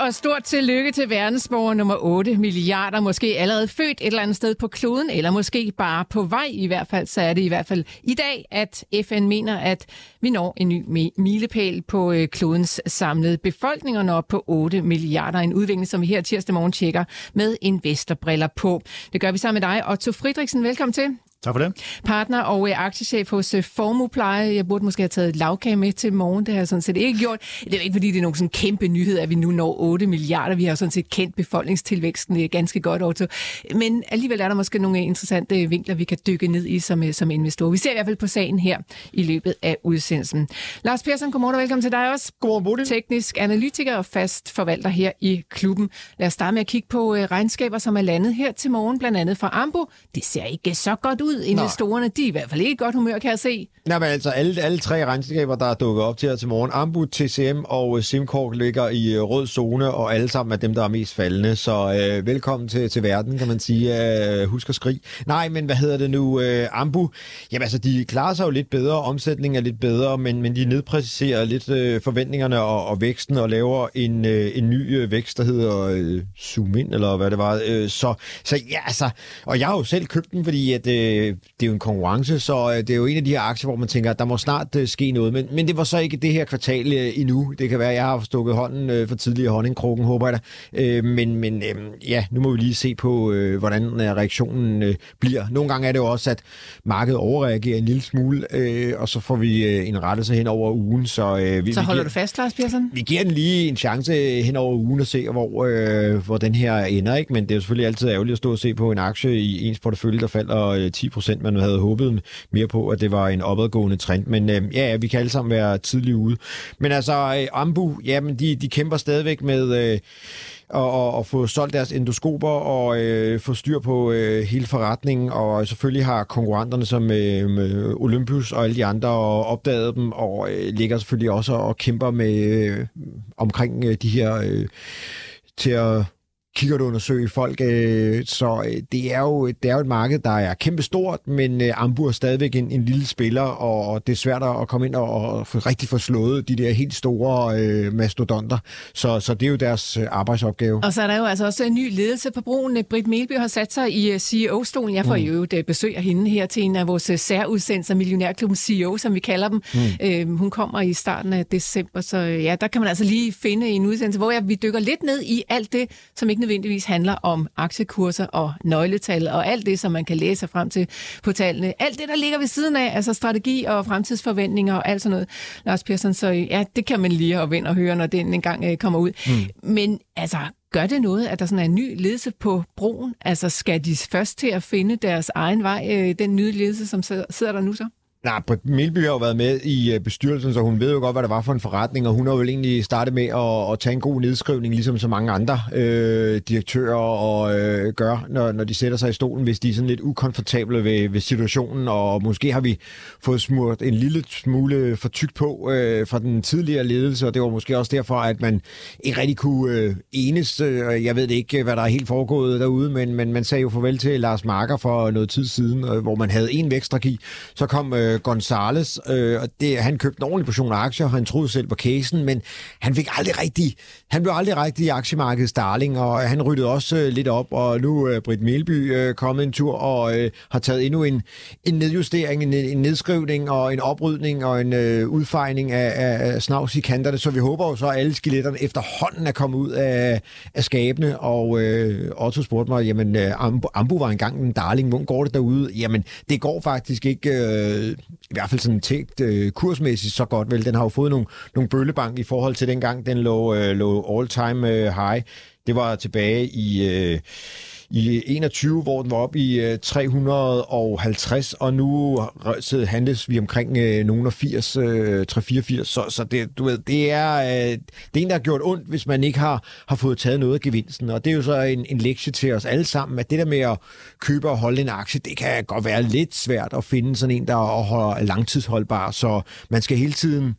Og stort tillykke til verdensborger nummer 8 milliarder, måske allerede født et eller andet sted på kloden, eller måske bare på vej i hvert fald, så er det i hvert fald i dag, at FN mener, at vi når en ny milepæl på øh, klodens samlede befolkning og når på 8 milliarder. En udvikling, som vi her tirsdag morgen tjekker med investorbriller på. Det gør vi sammen med dig, Otto Fridriksen. Velkommen til. Tak for det. Partner og øh, aktiechef hos øh. Jeg burde måske have taget et lavkage med til morgen. Det har jeg sådan set ikke gjort. Det er ikke, fordi det er nogen sådan kæmpe nyhed, at vi nu når 8 milliarder. Vi har sådan set kendt befolkningstilvæksten er ganske godt, Otto. Men alligevel er der måske nogle interessante vinkler, vi kan dykke ned i som, øh, som investor. Vi ser i hvert fald på sagen her i løbet af udsendelsen. Lars Persson, godmorgen og velkommen til dig også. Godmorgen, Bodil. Teknisk analytiker og fast forvalter her i klubben. Lad os starte med at kigge på regnskaber, som er landet her til morgen, blandt andet fra Ambo. Det ser ikke så godt ud ud. Investorerne, de er i hvert fald ikke godt humør, kan jeg se. Nej, men altså alle, alle tre regnskaber, der er dukket op til her til morgen, Ambu, TCM og øh, Simcorp ligger i øh, rød zone, og alle sammen er dem, der er mest faldende. Så øh, velkommen til, til verden, kan man sige. Øh, husk at skrig. Nej, men hvad hedder det nu? Øh, Ambu, jamen altså, de klarer sig jo lidt bedre, omsætningen er lidt bedre, men, men de nedpræciserer lidt øh, forventningerne og, og væksten og laver en, øh, en ny øh, vækst, der hedder øh, Zoom In, eller hvad det var. Øh, så, så ja, altså, og jeg har jo selv købt den, fordi at, øh, det er jo en konkurrence, så øh, det er jo en af de her aktier, hvor man tænker, at der må snart øh, ske noget. Men, men det var så ikke det her kvartal øh, endnu. Det kan være, at jeg har stukket hånden for tidligere honningkrukken, håber jeg da. Men, men ja, nu må vi lige se på, hvordan reaktionen bliver. Nogle gange er det jo også, at markedet overreagerer en lille smule, og så får vi en rettelse hen over ugen. Så, vi, så holder vi giver, du fast, Lars Persson? Vi giver den lige en chance hen over ugen og se, hvor, hvor den her ender. Ikke? Men det er jo selvfølgelig altid ærgerligt at stå og se på en aktie i ens portefølje, der falder 10 procent. Man havde håbet mere på, at det var en opadgående trend. Men øh, ja, vi kan alle sammen være tidligt ude. Men altså, øh, Ambu, jamen, de, de kæmper stadigvæk med... Øh, og, og, og få solgt deres endoskoper og øh, få styr på øh, hele forretningen. Og selvfølgelig har konkurrenterne som øh, Olympus og alle de andre opdaget dem, og øh, ligger selvfølgelig også og kæmper med øh, omkring øh, de her øh, til at kigger du undersøge folk. Øh, så øh, det, er jo, det er jo et marked, der er kæmpestort, men øh, Ambu er stadigvæk en, en lille spiller, og det er svært at komme ind og, og rigtig få slået de der helt store øh, mastodonter. Så, så det er jo deres øh, arbejdsopgave. Og så er der jo altså også en ny ledelse på broen. Britt Melby har sat sig i CEO-stolen. Jeg får mm. jo et besøg af hende her til en af vores særudsendelser, Millionærklubben CEO, som vi kalder dem. Mm. Øh, hun kommer i starten af december, så ja, der kan man altså lige finde en udsendelse, hvor jeg, vi dykker lidt ned i alt det, som ikke ikke nødvendigvis handler om aktiekurser og nøgletal og alt det, som man kan læse frem til på tallene. Alt det, der ligger ved siden af, altså strategi og fremtidsforventninger og alt sådan noget. Lars Persson, så ja, det kan man lige og vende og høre, når den engang øh, kommer ud. Mm. Men altså, Gør det noget, at der sådan er en ny ledelse på broen? Altså skal de først til at finde deres egen vej, øh, den nye ledelse, som sidder der nu så? Nej, Britt Milby har jo været med i øh, bestyrelsen, så hun ved jo godt, hvad det var for en forretning, og hun har jo egentlig startet med at, at tage en god nedskrivning, ligesom så mange andre øh, direktører og øh, gør, når, når de sætter sig i stolen, hvis de er sådan lidt ukomfortable ved, ved situationen, og måske har vi fået smurt en lille smule for tykt på øh, fra den tidligere ledelse, og det var måske også derfor, at man ikke rigtig kunne øh, enes. Øh, jeg ved ikke, hvad der er helt foregået derude, men, men man sagde jo farvel til Lars Marker for noget tid siden, øh, hvor man havde en vækststrategi, så kom øh, øh, Gonzales, øh, og det, han købte en ordentlig portion aktier, han troede selv på casen, men han fik aldrig rigtig, han blev aldrig rigtig i aktiemarkedets darling, og han ryttede også øh, lidt op, og nu er øh, Britt Melby øh, kommet en tur og øh, har taget endnu en, en nedjustering, en, en nedskrivning og en oprydning og en øh, udfejning af, af, snavs i kanterne, så vi håber jo så, at alle skeletterne efterhånden er kommet ud af, af skabene, og øh, Otto spurgte mig, jamen øh, Ambu, Ambu var engang en darling, hvordan går det derude? Jamen, det går faktisk ikke øh, i hvert fald sådan tænkt øh, kursmæssigt så godt vel. Den har jo fået nogle, nogle bøllebank i forhold til dengang, den lå, øh, lå all-time øh, high. Det var tilbage i... Øh, i 21, hvor den var op i øh, 350, og nu så handles vi omkring nogen af 80, 384, så, så det, du ved, det er, øh, det er en, der har gjort ondt, hvis man ikke har, har fået taget noget af gevinsten, og det er jo så en, en lektie til os alle sammen, at det der med at købe og holde en aktie, det kan godt være lidt svært at finde sådan en, der er langtidsholdbar, så man skal hele tiden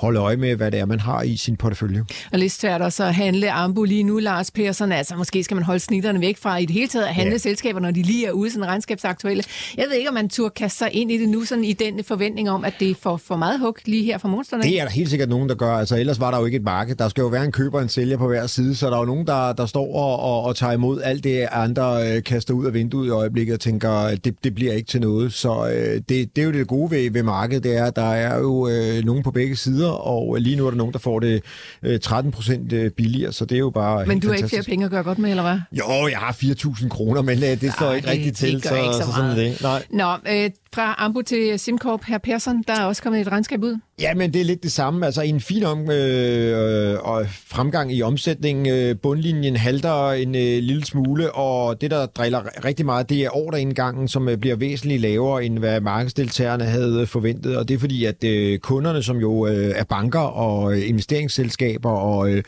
holde øje med, hvad det er, man har i sin portefølje. Og lidt svært også at handle Ambu lige nu, Lars Persson. Altså, måske skal man holde snitterne væk fra i det hele taget at handle ja. selskaber, når de lige er ude, sådan regnskabsaktuelle. Jeg ved ikke, om man turde kaste sig ind i det nu, sådan i den forventning om, at det får for meget hug lige her fra morgenstunden. Det er der helt sikkert nogen, der gør. Altså, ellers var der jo ikke et marked. Der skal jo være en køber og en sælger på hver side, så der er jo nogen, der, der står og, og, og tager imod alt det, andre øh, kaster ud af vinduet i øjeblikket og tænker, det, det bliver ikke til noget. Så øh, det, det er jo det gode ved, ved markedet, det er, at der er jo øh, nogen på begge sider, og lige nu er der nogen, der får det øh, 13 procent øh, billigere, så det er jo bare Men du har ikke flere penge at gøre godt med, eller hvad? Jo, jeg har 4.000 kroner, men øh, det står Ej, ikke rigtigt til, så, så, så sådan er det. Nej. Nå, øh, fra Ambu til SimCorp, her Persson, der er også kommet et regnskab ud. Ja, men det er lidt det samme. Altså en fin om, øh, øh og fremgang i omsætningen. Øh, bundlinjen halter en øh, lille smule, og det, der driller rigtig meget, det er ordreindgangen, som øh, bliver væsentligt lavere, end hvad markedsdeltagerne havde øh, forventet. Og det er fordi, at øh, kunderne, som jo øh, er banker og øh, investeringsselskaber og øh,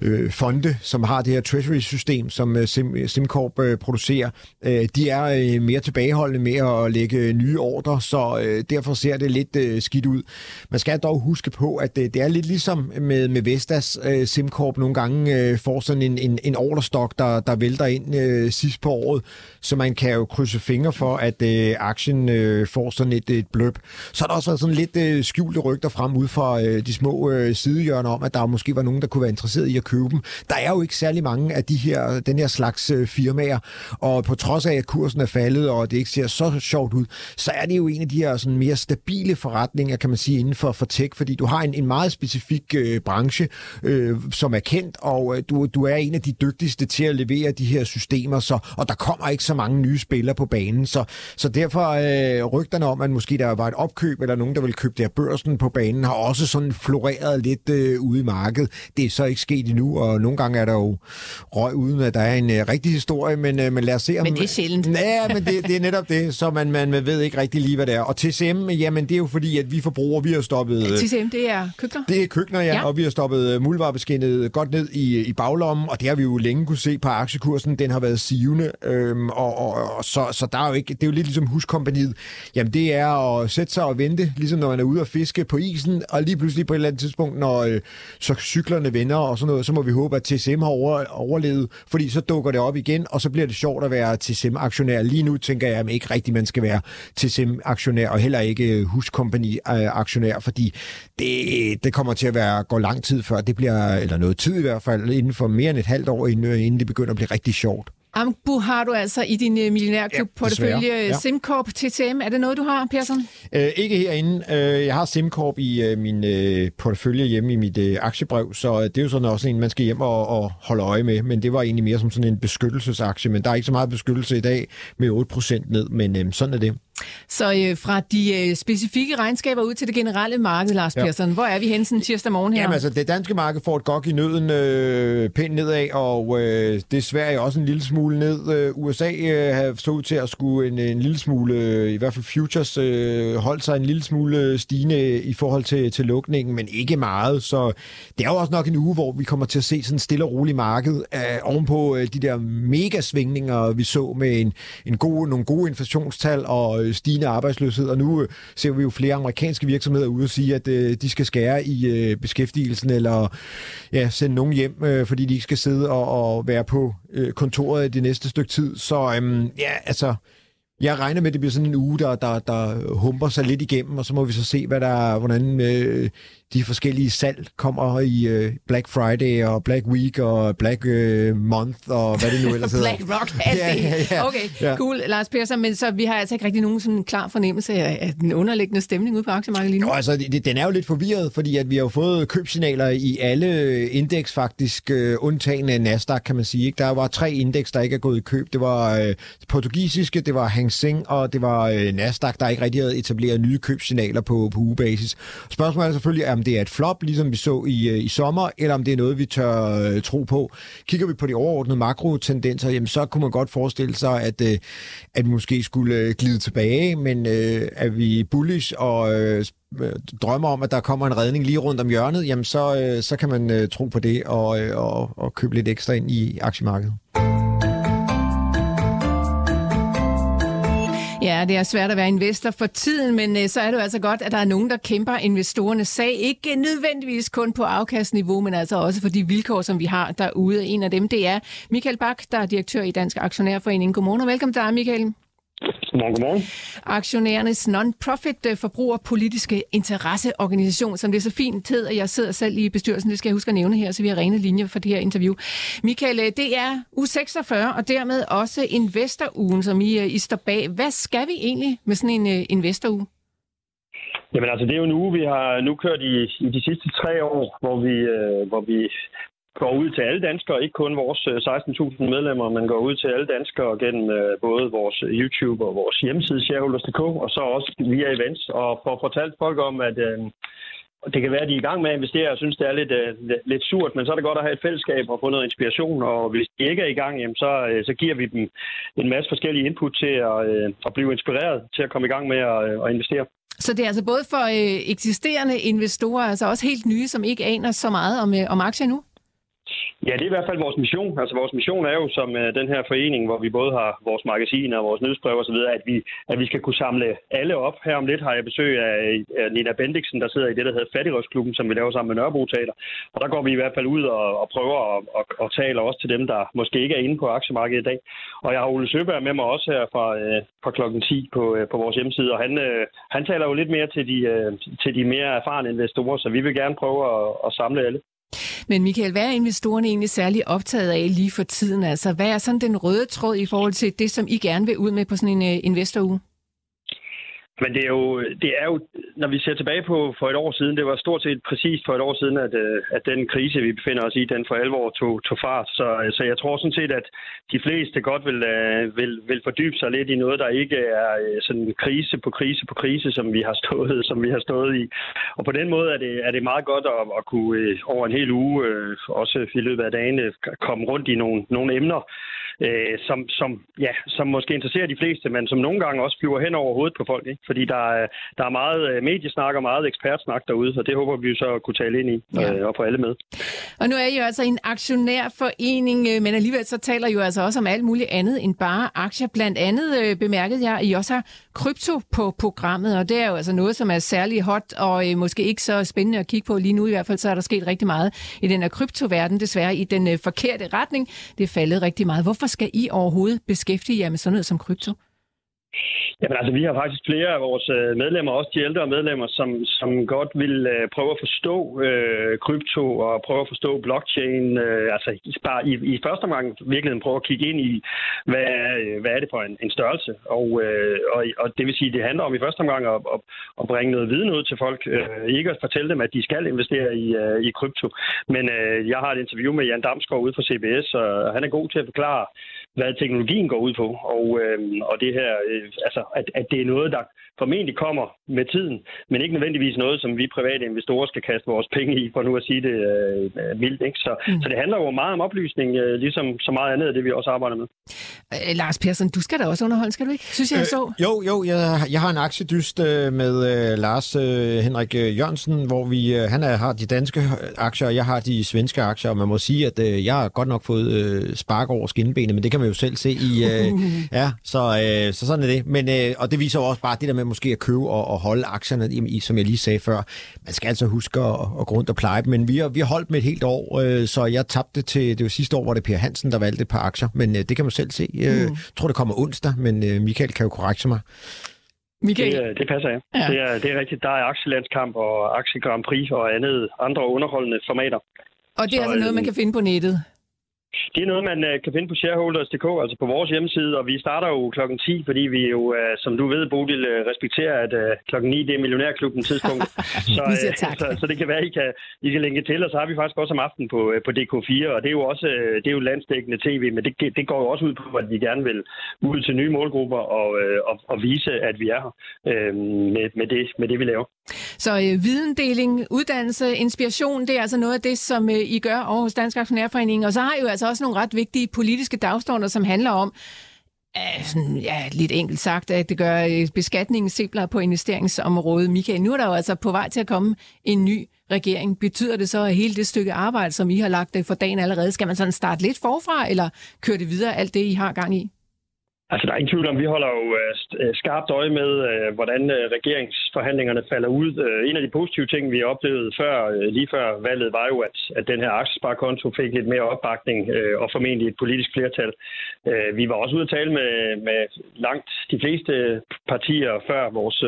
øh, fonde, som har det her treasury-system, som øh, Sim, SimCorp øh, producerer, øh, de er øh, mere tilbageholdende med at lægge nye ordre, så øh, derfor ser det lidt øh, skidt ud. Man skal dog huske på, at det, det er lidt ligesom med, med Vestas øh, SimCorp nogle gange øh, får sådan en, en, en orderstok, der, der vælter ind øh, sidst på året, så man kan jo krydse fingre for, at øh, aktien øh, får sådan et, et bløb. Så har der også været sådan lidt øh, skjulte rygter frem ud fra øh, de små øh, sidehjørner om, at der måske var nogen, der kunne være interesseret i at købe dem. Der er jo ikke særlig mange af de her, den her slags øh, firmaer, og på trods af, at kursen er faldet, og det ikke ser så sjovt ud, så er det jo en af de her sådan mere stabile forretninger, kan man sige, inden for, for tech, fordi du har en, en meget specifik øh, branche, øh, som er kendt, og øh, du, du er en af de dygtigste til at levere de her systemer, så, og der kommer ikke så mange nye spillere på banen, så, så derfor øh, rygterne om, at måske der var et opkøb, eller nogen, der vil købe der børsen på banen, har også sådan floreret lidt øh, ude i markedet. Det er så ikke sket endnu, og nogle gange er der jo røg uden, at der er en øh, rigtig historie, men, øh, men lad os se om... Men det er sjældent. Ja, men det, det er netop det, så man, man ved ikke rigtig lige, hvad det er. Og TCM, jamen det er jo fordi, at vi forbrugere, vi har stoppet... TCM, det er køkkener? Det er køkkener, ja, ja. og vi har stoppet muldvarebeskinnet godt ned i, i baglommen, og det har vi jo længe kunne se på aktiekursen. Den har været sivende, øhm, og, og, og så, så der er jo ikke... Det er jo lidt ligesom huskompaniet. Jamen det er at sætte sig og vente, ligesom når man er ude og fiske på isen, og lige pludselig på et eller andet tidspunkt, når øh, så cyklerne vender og sådan noget, så må vi håbe, at TCM har over, overlevet, fordi så dukker det op igen, og så bliver det sjovt at være TCM-aktionær. Lige nu tænker jeg, at ikke rigtigt, man skal være TCM-aktionær, og heller ikke huskompani-aktionær, fordi det, det kommer til at være gå lang tid før det bliver, eller noget tid i hvert fald, inden for mere end et halvt år, inden, inden det begynder at blive rigtig sjovt. Ambu har du altså i din uh, millionærklub ja, portefølje ja. SimCorp TTM. Er det noget, du har, Persson? Øh, ikke herinde. Øh, jeg har SimCorp i uh, min uh, portefølje hjemme i mit uh, aktiebrev, så det er jo sådan også en, man skal hjem og, og holde øje med. Men det var egentlig mere som sådan en beskyttelsesaktie, men der er ikke så meget beskyttelse i dag med 8% ned, men uh, sådan er det. Så øh, fra de øh, specifikke regnskaber ud til det generelle marked, Lars ja. Persson, hvor er vi hen sådan tirsdag morgen her? Jamen altså, det danske marked får et godt i nøden øh, pænt nedad, og øh, det er Sverige også en lille smule ned. Øh, USA øh, har så ud til at skulle en, en lille smule, øh, i hvert fald futures, øh, holdt sig en lille smule stigende i forhold til, til lukningen, men ikke meget. Så det er jo også nok en uge, hvor vi kommer til at se sådan en stille og rolig marked øh, ovenpå øh, de der mega svingninger, vi så med en, en god, nogle gode inflationstal og Øh, stigende arbejdsløshed, og nu øh, ser vi jo flere amerikanske virksomheder ude og sige, at øh, de skal skære i øh, beskæftigelsen, eller ja, sende nogen hjem, fordi de ikke skal sidde og, og være på kontoret det næste stykke tid. Så øhm, ja, altså, jeg regner med, at det bliver sådan en uge, der, der, der humper sig lidt igennem, og så må vi så se, hvad der, hvordan øh, de forskellige salg kommer i øh, Black Friday og Black Week og Black øh, Month og hvad det nu ellers hedder. Black Rock, ja, ja, ja. Okay, ja. cool, Lars Persson. Men så vi har altså ikke rigtig nogen sådan klar fornemmelse af, af den underliggende stemning ude på aktiemarkedet lige nu? Jo, altså, det, den er jo lidt forvirret, fordi at vi har jo fået købsignaler i alle indeks faktisk, øh, undtagen af Nasdaq, kan man sige. Ikke? Der var tre indeks, der ikke er gået i køb. Det var øh, portugisiske, det var Hang Seng, og det var øh, Nasdaq, der ikke rigtig havde etableret nye købssignaler på, på ugebasis. Spørgsmålet er selvfølgelig, om det er et flop, ligesom vi så i, øh, i sommer, eller om det er noget, vi tør øh, tro på. Kigger vi på de overordnede makrotendenser, jamen, så kunne man godt forestille sig, at, øh, at vi måske skulle øh, glide tilbage, men øh, er vi bullish og øh, øh, drømmer om, at der kommer en redning lige rundt om hjørnet, jamen så, øh, så kan man øh, tro på det og, øh, og, og købe lidt ekstra ind i aktiemarkedet. Ja, det er svært at være investor for tiden, men øh, så er det jo altså godt, at der er nogen, der kæmper investorernes sag. Ikke øh, nødvendigvis kun på afkastniveau, men altså også for de vilkår, som vi har derude. En af dem, det er Michael Bak, der er direktør i Dansk Aktionærforening. Godmorgen og velkommen til dig, Michael. Godmorgen, godmorgen. Aktionærernes non-profit øh, forbrugerpolitiske interesseorganisation, som det er så fint hed, og jeg sidder selv i bestyrelsen, det skal jeg huske at nævne her, så vi har rene linjer for det her interview. Michael, øh, det er u 46 og dermed også investorugen, som I, øh, I står bag. Hvad skal vi egentlig med sådan en investoruge? Jamen altså, det er jo en uge, vi har nu kørt i, i de sidste tre år, hvor vi, øh, hvor vi går ud til alle danskere, ikke kun vores øh, 16.000 medlemmer, men går ud til alle danskere gennem øh, både vores YouTube og vores hjemmeside, shareholders.dk, og så også via events, og får fortalt folk om, at øh, det kan være, at de er i gang med at investere og synes, det er øh, lidt, lidt surt, men så er det godt at have et fællesskab og få noget inspiration, og hvis de ikke er i gang, jamen så, øh, så giver vi dem en masse forskellige input til at, at blive inspireret til at komme i gang med at, at investere. Så det er altså både for eksisterende investorer, altså også helt nye, som ikke aner så meget om, om aktier nu? Ja, det er i hvert fald vores mission. Altså vores mission er jo som øh, den her forening, hvor vi både har vores magasiner og vores nyhedsbrev osv., at vi, at vi skal kunne samle alle op. Her om lidt har jeg besøg af, af Nina Bendiksen, der sidder i det, der hedder Fattigrødsklubben, som vi laver sammen med Nørrebro Teater. Og der går vi i hvert fald ud og, og prøver at og, og tale også til dem, der måske ikke er inde på aktiemarkedet i dag. Og jeg har Ole Søberg med mig også her fra, øh, fra klokken 10 på, øh, på vores hjemmeside, og han, øh, han taler jo lidt mere til de, øh, til de mere erfarne investorer, så vi vil gerne prøve at, at samle alle. Men Michael, hvad er investorerne egentlig særlig optaget af lige for tiden? Altså, hvad er sådan den røde tråd i forhold til det, som I gerne vil ud med på sådan en øh, investoruge? Men det er, jo, det er jo, når vi ser tilbage på for et år siden, det var stort set præcis for et år siden, at, øh, at den krise, vi befinder os i, den for alvor tog, tog fart. Så, øh, så jeg tror sådan set, at de fleste godt vil, øh, vil, vil fordybe sig lidt i noget, der ikke er sådan krise på krise på krise, som vi har stået, som vi har stået i. Og på den måde er det, er det meget godt at, at kunne over en hel uge, også i løbet af dagen, komme rundt i nogle, nogle emner, som, som, ja, som måske interesserer de fleste, men som nogle gange også flyver hen over hovedet på folk. Ikke? Fordi der er, der er meget øh, mediesnak og meget ekspertsnak derude, og det håber vi så at kunne tale ind i ja. øh, og få alle med. Og nu er I jo altså en aktionærforening, øh, men alligevel så taler I jo altså også om alt muligt andet end bare aktier. Blandt andet øh, bemærkede jeg, at I også har krypto på programmet, og det er jo altså noget, som er særlig hot og øh, måske ikke så spændende at kigge på lige nu. I hvert fald så er der sket rigtig meget i den her kryptoverden, desværre i den øh, forkerte retning. Det er faldet rigtig meget. Hvorfor skal I overhovedet beskæftige jer med sådan noget som krypto? Jamen altså, vi har faktisk flere af vores øh, medlemmer, også de ældre medlemmer, som, som godt vil øh, prøve at forstå øh, krypto og prøve at forstå blockchain. Øh, altså bare i, i første omgang virkelig prøve at kigge ind i, hvad, øh, hvad er det for en, en størrelse. Og, øh, og, og det vil sige, det handler om i første omgang at, at, at bringe noget viden ud til folk. Øh, ikke at fortælle dem, at de skal investere i, øh, i krypto. Men øh, jeg har et interview med Jan Damsgaard ude fra CBS, og han er god til at forklare, hvad teknologien går ud på. Og, øh, og det her, øh, altså, at, at det er noget, der formentlig kommer med tiden, men ikke nødvendigvis noget, som vi private investorer skal kaste vores penge i, for nu at sige det øh, vildt. Ikke? Så, mm. så det handler jo meget om oplysning, øh, ligesom så meget andet af det, vi også arbejder med. Øh, Lars Persson, du skal da også underholde, skal du ikke? Synes jeg, jeg så. Øh, jo, jo, jeg, jeg har en aktiedyst øh, med øh, Lars øh, Henrik øh, Jørgensen, hvor vi, øh, han er, har de danske aktier, og jeg har de svenske aktier, og man må sige, at øh, jeg har godt nok fået øh, spark over skinbenet, men det kan man jo selv se i... Øh, ja, så, øh, så sådan er det. Men, øh, og det viser jo også bare det der med måske at købe og, og holde aktierne, i, som jeg lige sagde før. Man skal altså huske at, at gå rundt og pleje dem, men vi har, vi har holdt med et helt år, øh, så jeg tabte til... Det var sidste år, hvor det Per Hansen, der valgte et par aktier, men øh, det kan man selv se. Øh, mm. Jeg tror, det kommer onsdag, men øh, Michael kan jo korrekte mig. Michael. Det, det passer, ja. ja. Det, er, det er rigtigt. Der er aktielandskamp og aktie Grand Prix og andet, andre underholdende formater. Og det er så, altså noget, man øh, kan finde på nettet? Det er noget, man uh, kan finde på shareholders.dk, altså på vores hjemmeside, og vi starter jo klokken 10, fordi vi jo, uh, som du ved, Bodil, uh, respekterer, at klokken 9 det er millionærklubben tidspunkt. så, så, så det kan være, I kan, I kan linke til, og så har vi faktisk også om aftenen på, på DK4, og det er jo også det er jo landsdækkende tv, men det, det går jo også ud på, at vi gerne vil ud til nye målgrupper og, og, og vise, at vi er her med, med, det, med det, vi laver. Så øh, videndeling, uddannelse, inspiration, det er altså noget af det, som øh, I gør over hos Dansk Aktionærforening, og så har I jo altså også nogle ret vigtige politiske dagsordner, som handler om, øh, sådan, ja, lidt enkelt sagt, at det gør øh, beskatningen simplere på investeringsområdet. Michael, nu er der jo altså på vej til at komme en ny regering. Betyder det så, at hele det stykke arbejde, som I har lagt øh, for dagen allerede, skal man sådan starte lidt forfra, eller køre det videre, alt det, I har gang i? Altså, der er ingen tvivl om, vi holder jo øh, øh skarpt øje med, øh, hvordan øh, regeringsforhandlingerne falder ud. Øh, en af de positive ting, vi oplevede før, øh, lige før valget, var jo, at, at den her aktiesparekonto fik lidt mere opbakning og formentlig et politisk flertal. Vi var også ude at tale med, med langt de fleste partier før, vores,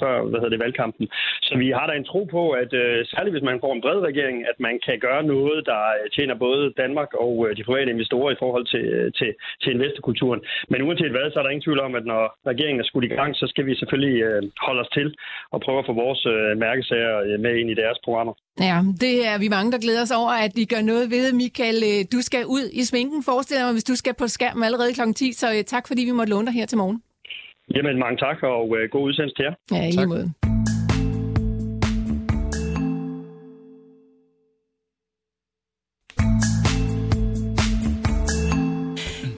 før hvad hedder det, valgkampen. Så vi har da en tro på, at særligt hvis man får en bred regering, at man kan gøre noget, der tjener både Danmark og de private investorer i forhold til, til, til investorkulturen. Men uanset hvad, så er der ingen tvivl om, at når regeringen er skudt i gang, så skal vi selvfølgelig øh, holde os til og prøve at få vores øh, mærkesager øh, med ind i deres programmer. Ja, det er vi mange, der glæder os over, at I gør noget ved. Michael, øh, du skal ud i sminken, forestiller mig, hvis du skal på skærmen allerede kl. 10, så øh, tak fordi vi måtte låne dig her til morgen. Jamen, mange tak, og uh, god udsendelse til jer. Ja, i lige måde.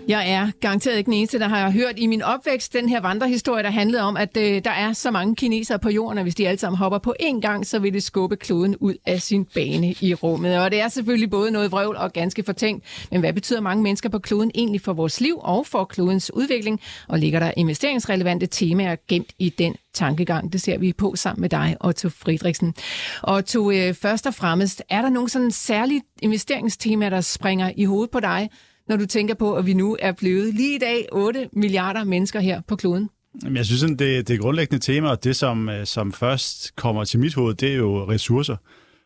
Jeg er garanteret ikke den eneste, der har hørt i min opvækst den her vandrehistorie, der handlede om, at øh, der er så mange kinesere på jorden, og hvis de alle sammen hopper på én gang, så vil det skubbe kloden ud af sin bane i rummet. Og det er selvfølgelig både noget vrøvl og ganske fortænkt. Men hvad betyder mange mennesker på kloden egentlig for vores liv og for klodens udvikling? Og ligger der investeringsrelevante temaer gemt i den tankegang? Det ser vi på sammen med dig, Otto Friedrichsen. Otto, øh, først og fremmest, er der nogle sådan særlige investeringstemaer, der springer i hovedet på dig, når du tænker på, at vi nu er blevet lige i dag 8 milliarder mennesker her på kloden? Jeg synes, det, det grundlæggende tema, og det som, øh, som først kommer til mit hoved, det er jo ressourcer.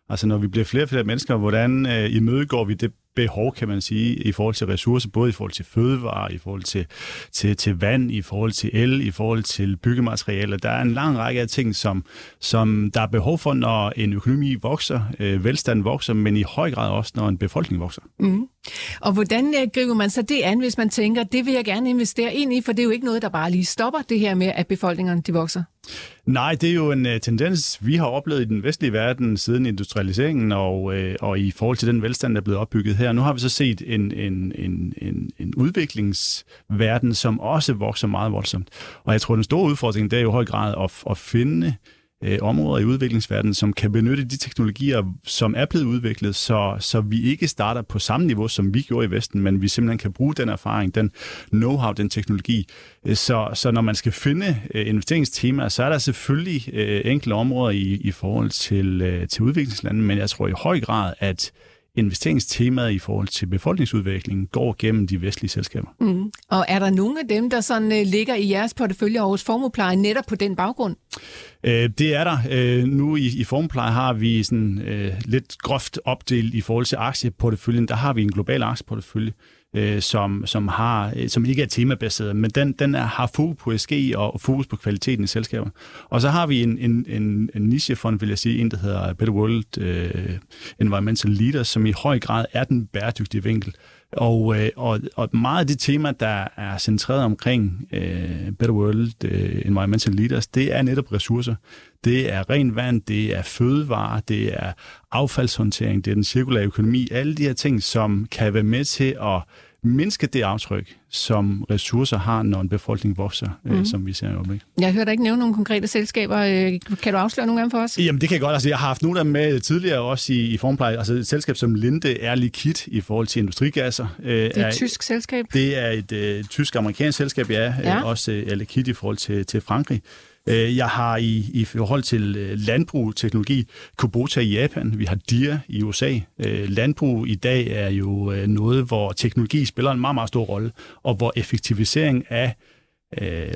Altså når vi bliver flere og flere mennesker, hvordan øh, imødegår vi det behov, kan man sige, i forhold til ressourcer, både i forhold til fødevarer, i forhold til, til, til vand, i forhold til el, i forhold til byggematerialer. Der er en lang række af ting, som, som der er behov for, når en økonomi vokser, øh, velstand vokser, men i høj grad også, når en befolkning vokser. Mm. Og hvordan øh, griber man så det an, hvis man tænker, det vil jeg gerne investere ind i, for det er jo ikke noget, der bare lige stopper det her med, at befolkningerne de vokser? Nej, det er jo en uh, tendens, vi har oplevet i den vestlige verden siden industrialiseringen og, uh, og i forhold til den velstand, der er blevet opbygget her. Nu har vi så set en, en, en, en, en udviklingsverden, som også vokser meget voldsomt. Og jeg tror, den store udfordring, det er jo i høj grad at, at finde øh, områder i udviklingsverdenen, som kan benytte de teknologier, som er blevet udviklet, så, så vi ikke starter på samme niveau, som vi gjorde i Vesten, men vi simpelthen kan bruge den erfaring, den know-how, den teknologi. Øh, så, så når man skal finde øh, investeringstemaer, så er der selvfølgelig øh, enkelte områder i, i forhold til, øh, til udviklingslandene, men jeg tror i høj grad, at investeringstemaet i forhold til befolkningsudviklingen går gennem de vestlige selskaber. Mm. Og er der nogle af dem, der sådan uh, ligger i jeres portefølje hos formupleje netop på den baggrund? Uh, det er der. Uh, nu i, i formupleje har vi sådan uh, lidt groft opdelt i forhold til aktieporteføljen. Der har vi en global aktieportefølje, øh, som, som, har, øh, som ikke er temabaseret, men den, den er, har fokus på SG og fokus på kvaliteten i selskaber. Og så har vi en, en, en, en nichefond, vil jeg sige, en, der hedder Better World øh, Environmental Leaders, som i høj grad er den bæredygtige vinkel. Og, øh, og, og meget af det tema, der er centreret omkring øh, Better World øh, Environmental Leaders, det er netop ressourcer. Det er ren vand, det er fødevare, det er affaldshåndtering, det er den cirkulære økonomi. Alle de her ting, som kan være med til at mindske det aftryk, som ressourcer har, når en befolkning vokser, mm. øh, mhm. som vi ser i øjeblikket. Jeg hørte ikke nævne nogle konkrete selskaber. Øh, kan du afsløre nogle af dem for os? Jamen, det kan jeg godt. Altså, jeg har haft nogle af dem med tidligere også i, i formpleje. Altså, et selskab som Linde er Liquid i forhold til industrigasser. Øh, det er et tysk selskab? Det er et øh, tysk-amerikansk selskab, ja. ja. Øh, også øh, Liquid i forhold til, til Frankrig. Øh, jeg har i, i forhold til øh, landbrug, teknologi, Kubota i Japan, vi har DIA i USA. Øh, landbrug i dag er jo noget, hvor teknologi spiller en meget, meget stor rolle, og hvor effektivisering af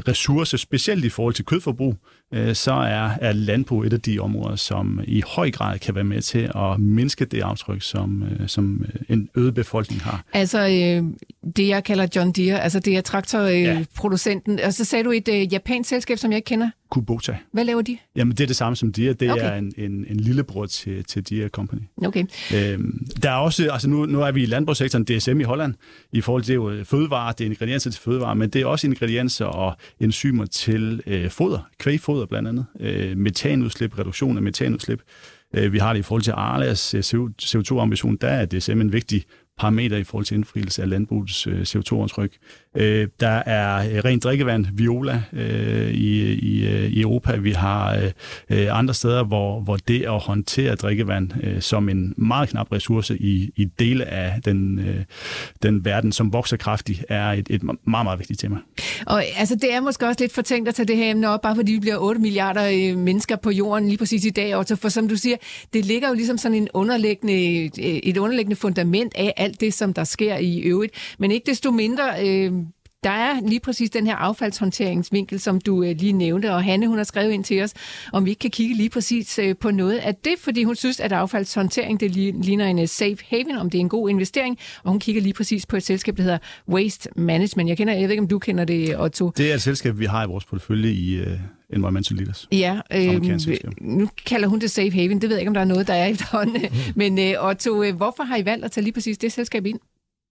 ressourcer, specielt i forhold til kødforbrug, øh, så er, er landbrug et af de områder, som i høj grad kan være med til at mindske det aftryk, som, øh, som en øget befolkning har. Altså øh, det, jeg kalder John Deere, altså det er traktorproducenten. Øh, ja. Og så sagde du et øh, japansk selskab, som jeg ikke kender? Kubota. Hvad laver de? Jamen, det er det samme som Deere. Det okay. er en, en, en lillebror til, til Deere Company. Okay. Øhm, der er også, altså nu, nu er vi i landbrugssektoren, DSM i Holland, i forhold til det er jo fødevare, det er ingredienser til fødevare, men det er også ingredienser og enzymer til øh, foder, kvægfoder blandt andet, øh, metanudslip, reduktion af metanudslip. Øh, vi har det i forhold til Arlas øh, CO2-ambition, der er det simpelthen en vigtig parameter i forhold til indfrielse af landbrugets øh, CO2-aftryk. Øh, der er øh, rent drikkevand, Viola øh, i, i, øh, i Europa. Vi har øh, øh, andre steder, hvor, hvor det at håndtere drikkevand øh, som en meget knap ressource i, i dele af den, øh, den verden, som vokser kraftigt, er et, et meget, meget vigtigt tema. Og altså, det er måske også lidt for tænkt at tage det her emne op, bare fordi vi bliver 8 milliarder mennesker på jorden lige præcis i dag. Og for som du siger, det ligger jo ligesom sådan en underliggende, et underliggende fundament af alt det, som der sker i øvrigt. Men ikke desto mindre... Øh, der er lige præcis den her affaldshåndteringsvinkel, som du øh, lige nævnte, og Hanne hun har skrevet ind til os, om vi ikke kan kigge lige præcis øh, på noget af det, fordi hun synes, at affaldshåndtering det ligner en øh, safe haven, om det er en god investering, og hun kigger lige præcis på et selskab, der hedder Waste Management. Jeg, kender, jeg ved ikke, om du kender det, Otto. Det er et selskab, vi har i vores portefølje i uh, Environmental Leaders. Ja, øh, nu kalder hun det safe haven. Det ved jeg ikke, om der er noget, der er efterhånden. Mm. Men uh, Otto, hvorfor har I valgt at tage lige præcis det selskab ind?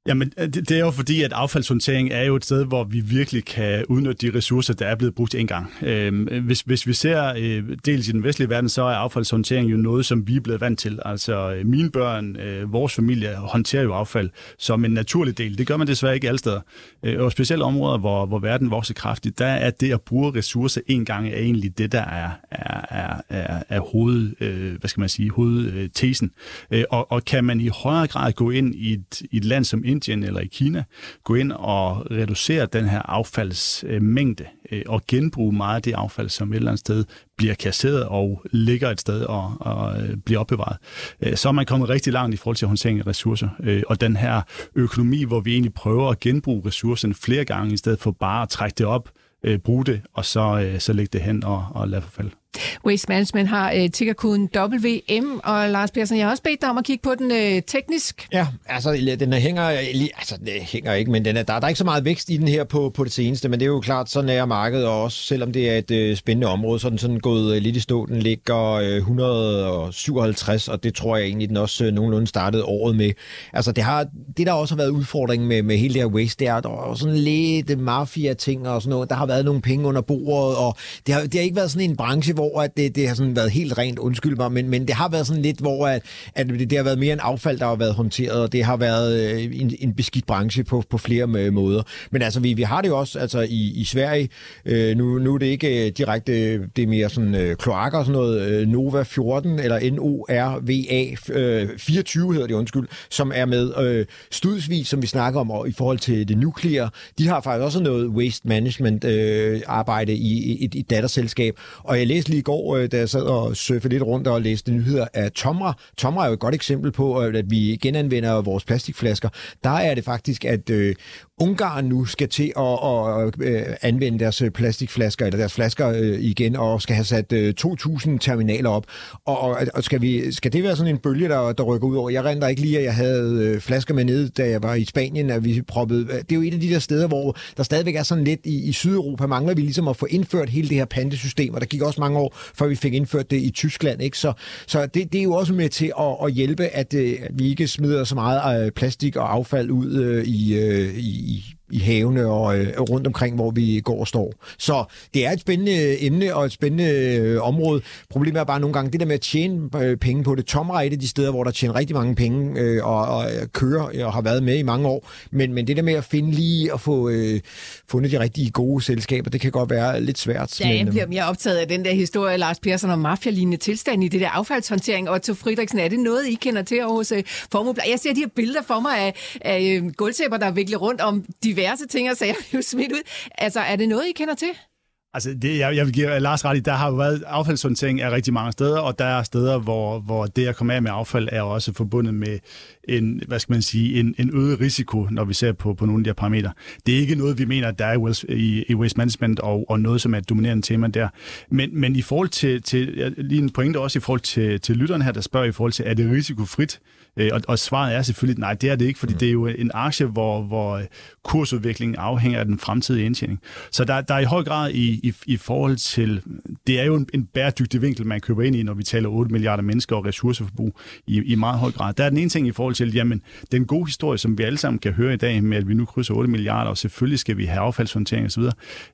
Jamen, øh, det, det er jo fordi, at affaldshåndtering er jo et sted, hvor vi virkelig kan udnytte de ressourcer, der er blevet brugt en gang. Øh, hvis, hvis vi ser øh, dels i den vestlige verden, så er affaldshåndtering jo noget, som vi er blevet vant til. Altså, øh, mine børn, øh, vores familie håndterer jo affald som en naturlig del. Det gør man desværre ikke alle steder. Øh, og specielt områder, hvor, hvor verden vokser kraftigt, der er det at bruge ressourcer en gang er egentlig det, der er, er, er, er, er hoved, øh, hvad skal man sige, hovedtesen. Øh, og, og kan man i højere grad gå ind i et, i et land som Indien eller i Kina, gå ind og reducere den her affaldsmængde øh, og genbruge meget af det affald, som et eller andet sted bliver kasseret og ligger et sted og, og øh, bliver opbevaret, øh, så er man kommet rigtig langt i forhold til håndtering af ressourcer. Og den her økonomi, hvor vi egentlig prøver at genbruge ressourcerne flere gange, i stedet for bare at trække det op, bruge det, og så, så lægge det hen og, og lade forfalde. Waste Management har øh, tickerkoden WM, og Lars Persson, jeg har også bedt dig om at kigge på den øh, teknisk. Ja, altså den hænger, øh, altså den hænger ikke, men den er, der, der er ikke så meget vækst i den her på, på det seneste, men det er jo klart, sådan er markedet og også, selvom det er et øh, spændende område, så er den sådan gået øh, lidt i stå. Den ligger øh, 157, og det tror jeg egentlig, den også øh, nogenlunde startede året med. Altså det, har, det der også har været udfordringen med, med hele det her waste, det er, at der er sådan lidt mafia-ting og sådan noget. Der har været nogle penge under bordet, og det har, det har ikke været sådan en branche, hvor hvor at det, det har sådan været helt rent, undskyld mig, men, men det har været sådan lidt, hvor at, at det, det har været mere en affald, der har været håndteret, og det har været øh, en, en beskidt branche på, på flere øh, måder. Men altså, vi, vi har det jo også altså, i, i Sverige. Øh, nu, nu er det ikke øh, direkte, det er mere sådan øh, kloakker og sådan noget, øh, Nova 14, eller NORVA øh, 24 hedder det, undskyld, som er med øh, studsvis, som vi snakker om, og i forhold til det nukleare. De har faktisk også noget waste management øh, arbejde i et, et datterselskab, og jeg læste lige i går, øh, da jeg sad og surfede lidt rundt og læste nyheder af Tomra. Tomra er jo et godt eksempel på, øh, at vi genanvender vores plastikflasker. Der er det faktisk, at øh, Ungarn nu skal til at, at, at anvende deres øh, plastikflasker, eller deres flasker øh, igen, og skal have sat 2.000 terminaler op. Og, og skal, vi, skal det være sådan en bølge, der, der rykker ud over? Jeg render ikke lige, at jeg havde flasker med ned, da jeg var i Spanien, at vi proppede. Det er jo et af de der steder, hvor der stadigvæk er sådan lidt i, i Sydeuropa, mangler vi ligesom at få indført hele det her pantesystem, og der gik også mange år, før vi fik indført det i Tyskland. Ikke? Så, så det, det er jo også med til at, at hjælpe, at, at vi ikke smider så meget plastik og affald ud i, i ich i havene og øh, rundt omkring, hvor vi går og står. Så det er et spændende emne og et spændende øh, område. Problemet er bare nogle gange det der med at tjene øh, penge på det. Tomra er et af de steder, hvor der tjener rigtig mange penge øh, og, og kører og har været med i mange år. Men, men det der med at finde lige og få øh, fundet de rigtige gode selskaber, det kan godt være lidt svært. Ja, jeg bliver mere optaget af den der historie, Lars Persson, om mafialignende tilstand i det der affaldshåndtering. Og til Friedrichsen, er det noget, I kender til hos øh, Formobla? Jeg ser de her billeder for mig af, af øh, gulvtæpper, der er viklet rundt om diverse ting og sager, jo smidt ud. Altså, er det noget, I kender til? Altså, det, jeg, jeg vil give Lars ret i, der har jo været affaldshåndtering af rigtig mange steder, og der er steder, hvor, hvor det at komme af med affald er også forbundet med en, hvad skal man sige, en, en øget risiko, når vi ser på, på nogle af de her parametre. Det er ikke noget, vi mener, der er i, i waste management, og, og noget, som er et dominerende tema der. Men, men i forhold til, til lige en pointe også i forhold til, til lytterne her, der spørger i forhold til, er det risikofrit? Øh, og, og svaret er selvfølgelig, nej, det er det ikke, fordi mm. det er jo en aktie, hvor, hvor kursudviklingen afhænger af den fremtidige indtjening. Så der, der er i høj grad i, i, i forhold til, det er jo en, en bæredygtig vinkel, man køber ind i, når vi taler 8 milliarder mennesker og ressourceforbrug i, i meget høj grad. Der er den ene ting i forhold til, jamen, den gode historie, som vi alle sammen kan høre i dag, med at vi nu krydser 8 milliarder, og selvfølgelig skal vi have affaldshåndtering osv.,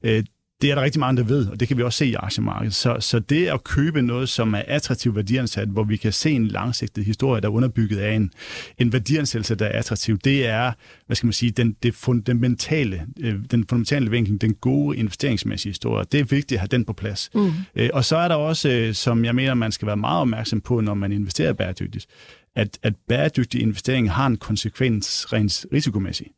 øh, det er der rigtig mange, der ved, og det kan vi også se i aktiemarkedet. Så, så det at købe noget, som er attraktivt værdiansat, hvor vi kan se en langsigtet historie, der er underbygget af en, en værdiansættelse, der er attraktiv, det er, hvad skal man sige, den, det fundamentale, øh, den fundamentale vinkel, den gode investeringsmæssige historie. Det er vigtigt at have den på plads. Mm. Øh, og så er der også, øh, som jeg mener, man skal være meget opmærksom på, når man investerer bæredygtigt, at, at bæredygtig investering har en konsekvens rent risikomæssigt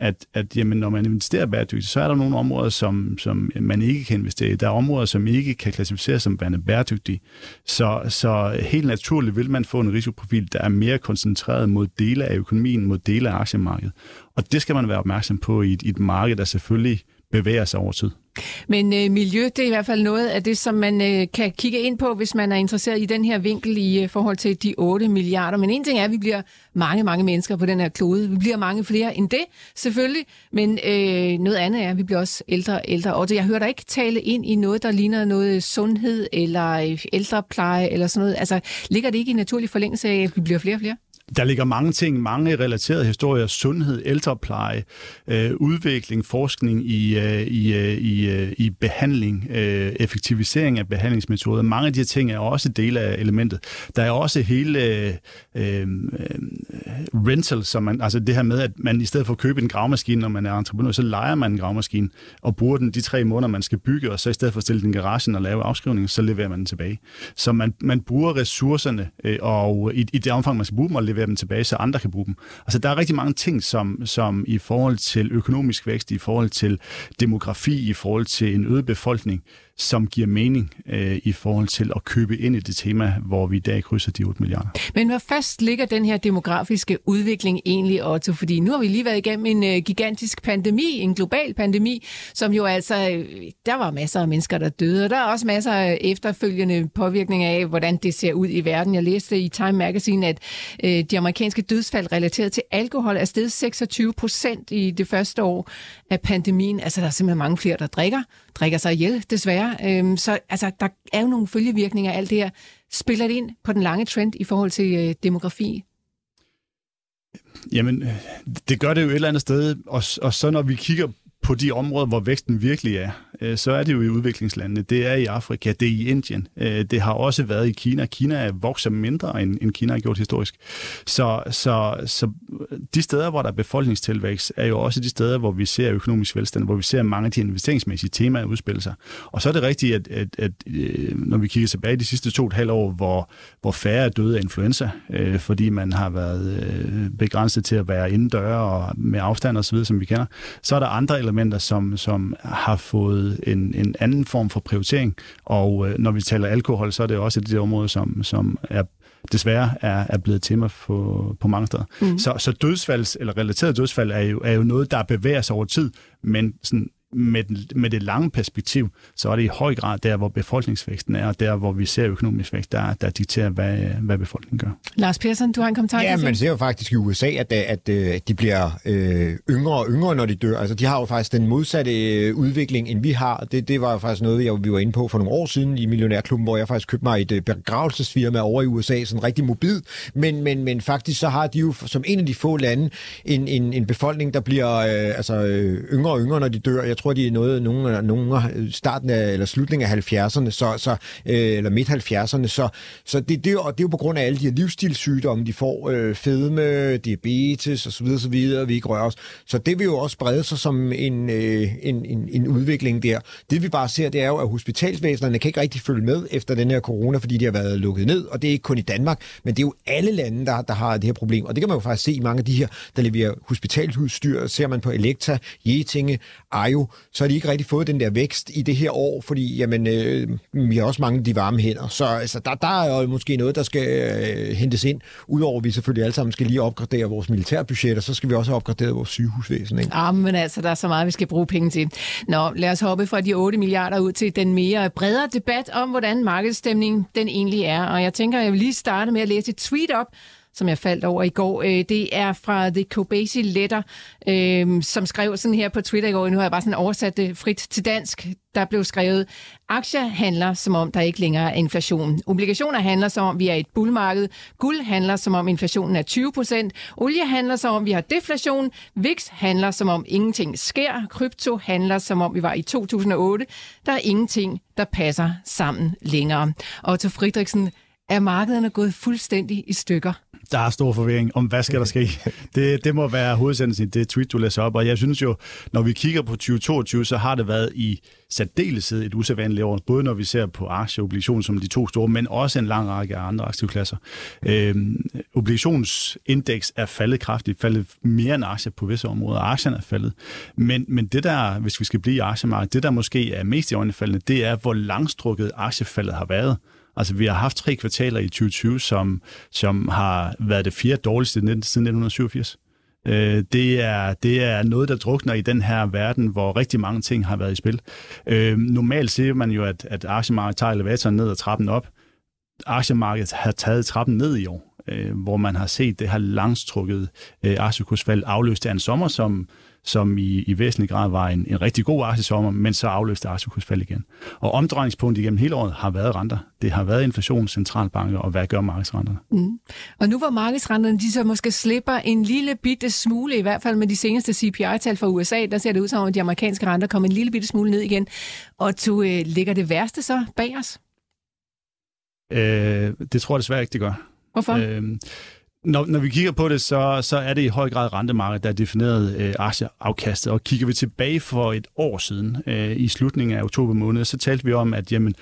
at, at jamen, når man investerer bæredygtigt, så er der nogle områder, som, som man ikke kan investere i. Der er områder, som ikke kan klassificeres som værende bæredygtige. Så, så helt naturligt vil man få en risikoprofil, der er mere koncentreret mod dele af økonomien, mod dele af aktiemarkedet. Og det skal man være opmærksom på i et, i et marked, der selvfølgelig bevæger sig over tid. Men øh, miljø, det er i hvert fald noget af det, som man øh, kan kigge ind på, hvis man er interesseret i den her vinkel i øh, forhold til de 8 milliarder. Men en ting er, at vi bliver mange, mange mennesker på den her klode. Vi bliver mange flere end det, selvfølgelig. Men øh, noget andet er, at vi bliver også ældre og ældre. Og jeg hører dig ikke tale ind i noget, der ligner noget sundhed eller øh, ældrepleje eller sådan noget. Altså, ligger det ikke i naturlig forlængelse af, at vi bliver flere og flere? Der ligger mange ting, mange relaterede historier, sundhed, ældrepleje, øh, udvikling, forskning i, øh, i, øh, i, øh, i behandling, øh, effektivisering af behandlingsmetoder. Mange af de her ting er også dele af elementet. Der er også hele øh, øh, rental, som man, altså det her med, at man i stedet for at købe en gravmaskine, når man er entreprenør, så leger man en gravmaskine og bruger den de tre måneder, man skal bygge, og så i stedet for at stille den i garagen og lave afskrivning, så leverer man den tilbage. Så man, man bruger ressourcerne, øh, og i, i det omfang, man skal bruge dem, og levere dem tilbage, så andre kan bruge dem. Altså, der er rigtig mange ting, som, som i forhold til økonomisk vækst, i forhold til demografi, i forhold til en øget befolkning, som giver mening øh, i forhold til at købe ind i det tema, hvor vi i dag krydser de 8 milliarder. Men hvor fast ligger den her demografiske udvikling egentlig, Otto? Fordi nu har vi lige været igennem en øh, gigantisk pandemi, en global pandemi, som jo altså, øh, der var masser af mennesker, der døde, og der er også masser af efterfølgende påvirkninger af, hvordan det ser ud i verden. Jeg læste i Time Magazine, at øh, de amerikanske dødsfald relateret til alkohol er steget 26 procent i det første år af pandemien. Altså, der er simpelthen mange flere, der drikker, drikker sig ihjel, desværre. Øhm, så altså, der er jo nogle følgevirkninger af alt det her. Spiller det ind på den lange trend i forhold til øh, demografi? Jamen, øh, det gør det jo et eller andet sted, og, og så når vi kigger på de områder, hvor væksten virkelig er, Øh, så er det jo i udviklingslandene. Det er i Afrika, det er i Indien. Øh, det har også været i Kina. Kina vokser mindre, end Kina har gjort historisk. Så, så, så de steder, hvor der er befolkningstilvækst, er jo også de steder, hvor vi ser økonomisk velstand, hvor vi ser mange af de investeringsmæssige temaer udspille sig. Og så er det rigtigt, at, at, at øh, når vi kigger tilbage de sidste to og et halvt år, hvor, hvor færre er døde af influenza, fordi man har været begrænset til at være indendør og med afstand osv., som vi kender, så er der andre elementer, som, som har fået en, en anden form for prioritering. Og øh, når vi taler alkohol, så er det også et af de områder, som, som er desværre er, er blevet tema på, på mange steder. Mm. Så, så dødsfald, eller relateret dødsfald, er jo, er jo noget, der bevæger sig over tid, men sådan med, med det lange perspektiv, så er det i høj grad der, hvor befolkningsvæksten er, og der, hvor vi ser økonomisk vækst, der, der dikterer, hvad, hvad befolkningen gør. Lars Persson, du har en kommentar Ja, man ser jo faktisk i USA, at, at, at de bliver øh, yngre og yngre, når de dør. Altså, de har jo faktisk den modsatte øh, udvikling, end vi har. Det, det var jo faktisk noget, jeg, vi var inde på for nogle år siden i Millionærklubben, hvor jeg faktisk købte mig et øh, begravelsesfirma over i USA, sådan rigtig mobil. Men, men, men faktisk så har de jo som en af de få lande en, en, en befolkning, der bliver øh, altså, øh, yngre og yngre, når de dør. Jeg tror, de er noget, nogen, nogen starten af, eller slutningen af 70'erne, så, så, øh, eller midt 70'erne. Så, så det, det, og det er jo på grund af alle de her livsstilssygdomme, de får øh, fedme, diabetes osv. osv., og vi ikke rører os. Så det vil jo også brede sig som en, øh, en, en, en udvikling der. Det vi bare ser, det er jo, at hospitalsvæsenerne kan ikke rigtig følge med efter den her corona, fordi de har været lukket ned, og det er ikke kun i Danmark, men det er jo alle lande, der, der har det her problem. Og det kan man jo faktisk se i mange af de her, der leverer hospitalsudstyr, ser man på Elekta, Jetinge, Ajo, nu, så har de ikke rigtig fået den der vækst i det her år, fordi jamen, øh, vi har også mange de varme hænder. Så altså, der, der er jo måske noget, der skal øh, hentes ind, udover at vi selvfølgelig alle sammen skal lige opgradere vores militærbudgetter, så skal vi også have opgraderet vores sygehusvæsen. Ikke? Ah, men altså, der er så meget, vi skal bruge penge til. Nå, lad os hoppe fra de 8 milliarder ud til den mere bredere debat om, hvordan markedsstemningen den egentlig er. Og jeg tænker, jeg vil lige starte med at læse et tweet op, som jeg faldt over i går. Øh, det er fra The Kobasi Letter, øh, som skrev sådan her på Twitter i går. Nu har jeg bare sådan oversat det frit til dansk. Der blev skrevet, aktier handler, som om der ikke længere er inflation. Obligationer handler, som om vi er i et bullmarked. Guld handler, som om inflationen er 20 procent. Olie handler, som om vi har deflation. VIX handler, som om ingenting sker. Krypto handler, som om vi var i 2008. Der er ingenting, der passer sammen længere. Og til Friedrichsen, er markederne gået fuldstændig i stykker? Der er stor forvirring om, hvad skal der ske. Det, det må være hovedsendelsen i det tweet, du læser op. Og jeg synes jo, når vi kigger på 2022, så har det været i særdeleshed et usædvanligt år, både når vi ser på aktie og obligation som de to store, men også en lang række andre aktivklasser. Øhm, obligationsindeks er faldet kraftigt, faldet mere end aktier på visse områder. Aktierne er faldet. Men, men det der, hvis vi skal blive i aktiemarkedet, det der måske er mest i øjnefaldende, det er, hvor langstrukket aktiefaldet har været. Altså, vi har haft tre kvartaler i 2020, som, som har været det fjerde dårligste siden 1987. Øh, det, er, det er noget, der drukner i den her verden, hvor rigtig mange ting har været i spil. Øh, normalt ser man jo, at, at aktiemarkedet tager elevatoren ned og trappen op. Aktiemarkedet har taget trappen ned i år, øh, hvor man har set det her langstrukket øh, aktiekursfald afløst af en sommer, som, som i, i væsentlig grad var en, en rigtig god aktiesommer, men så afløste aktiekursfald igen. Og omdrejningspunktet igennem hele året har været renter. Det har været inflation, centralbanker, og hvad gør markedsrenterne? Mm. Og nu hvor markedsrenterne, de så måske slipper en lille bitte smule, i hvert fald med de seneste CPI-tal fra USA, der ser det ud som om, at de amerikanske renter kommer en lille bitte smule ned igen. Og du, øh, ligger det værste så bag os? Øh, det tror jeg desværre ikke, det gør. Hvorfor? Øh, når, når vi kigger på det, så, så er det i høj grad rentemarkedet, der er defineret øh, aktieafkastet. Og kigger vi tilbage for et år siden, øh, i slutningen af oktober måned, så talte vi om, at jamen,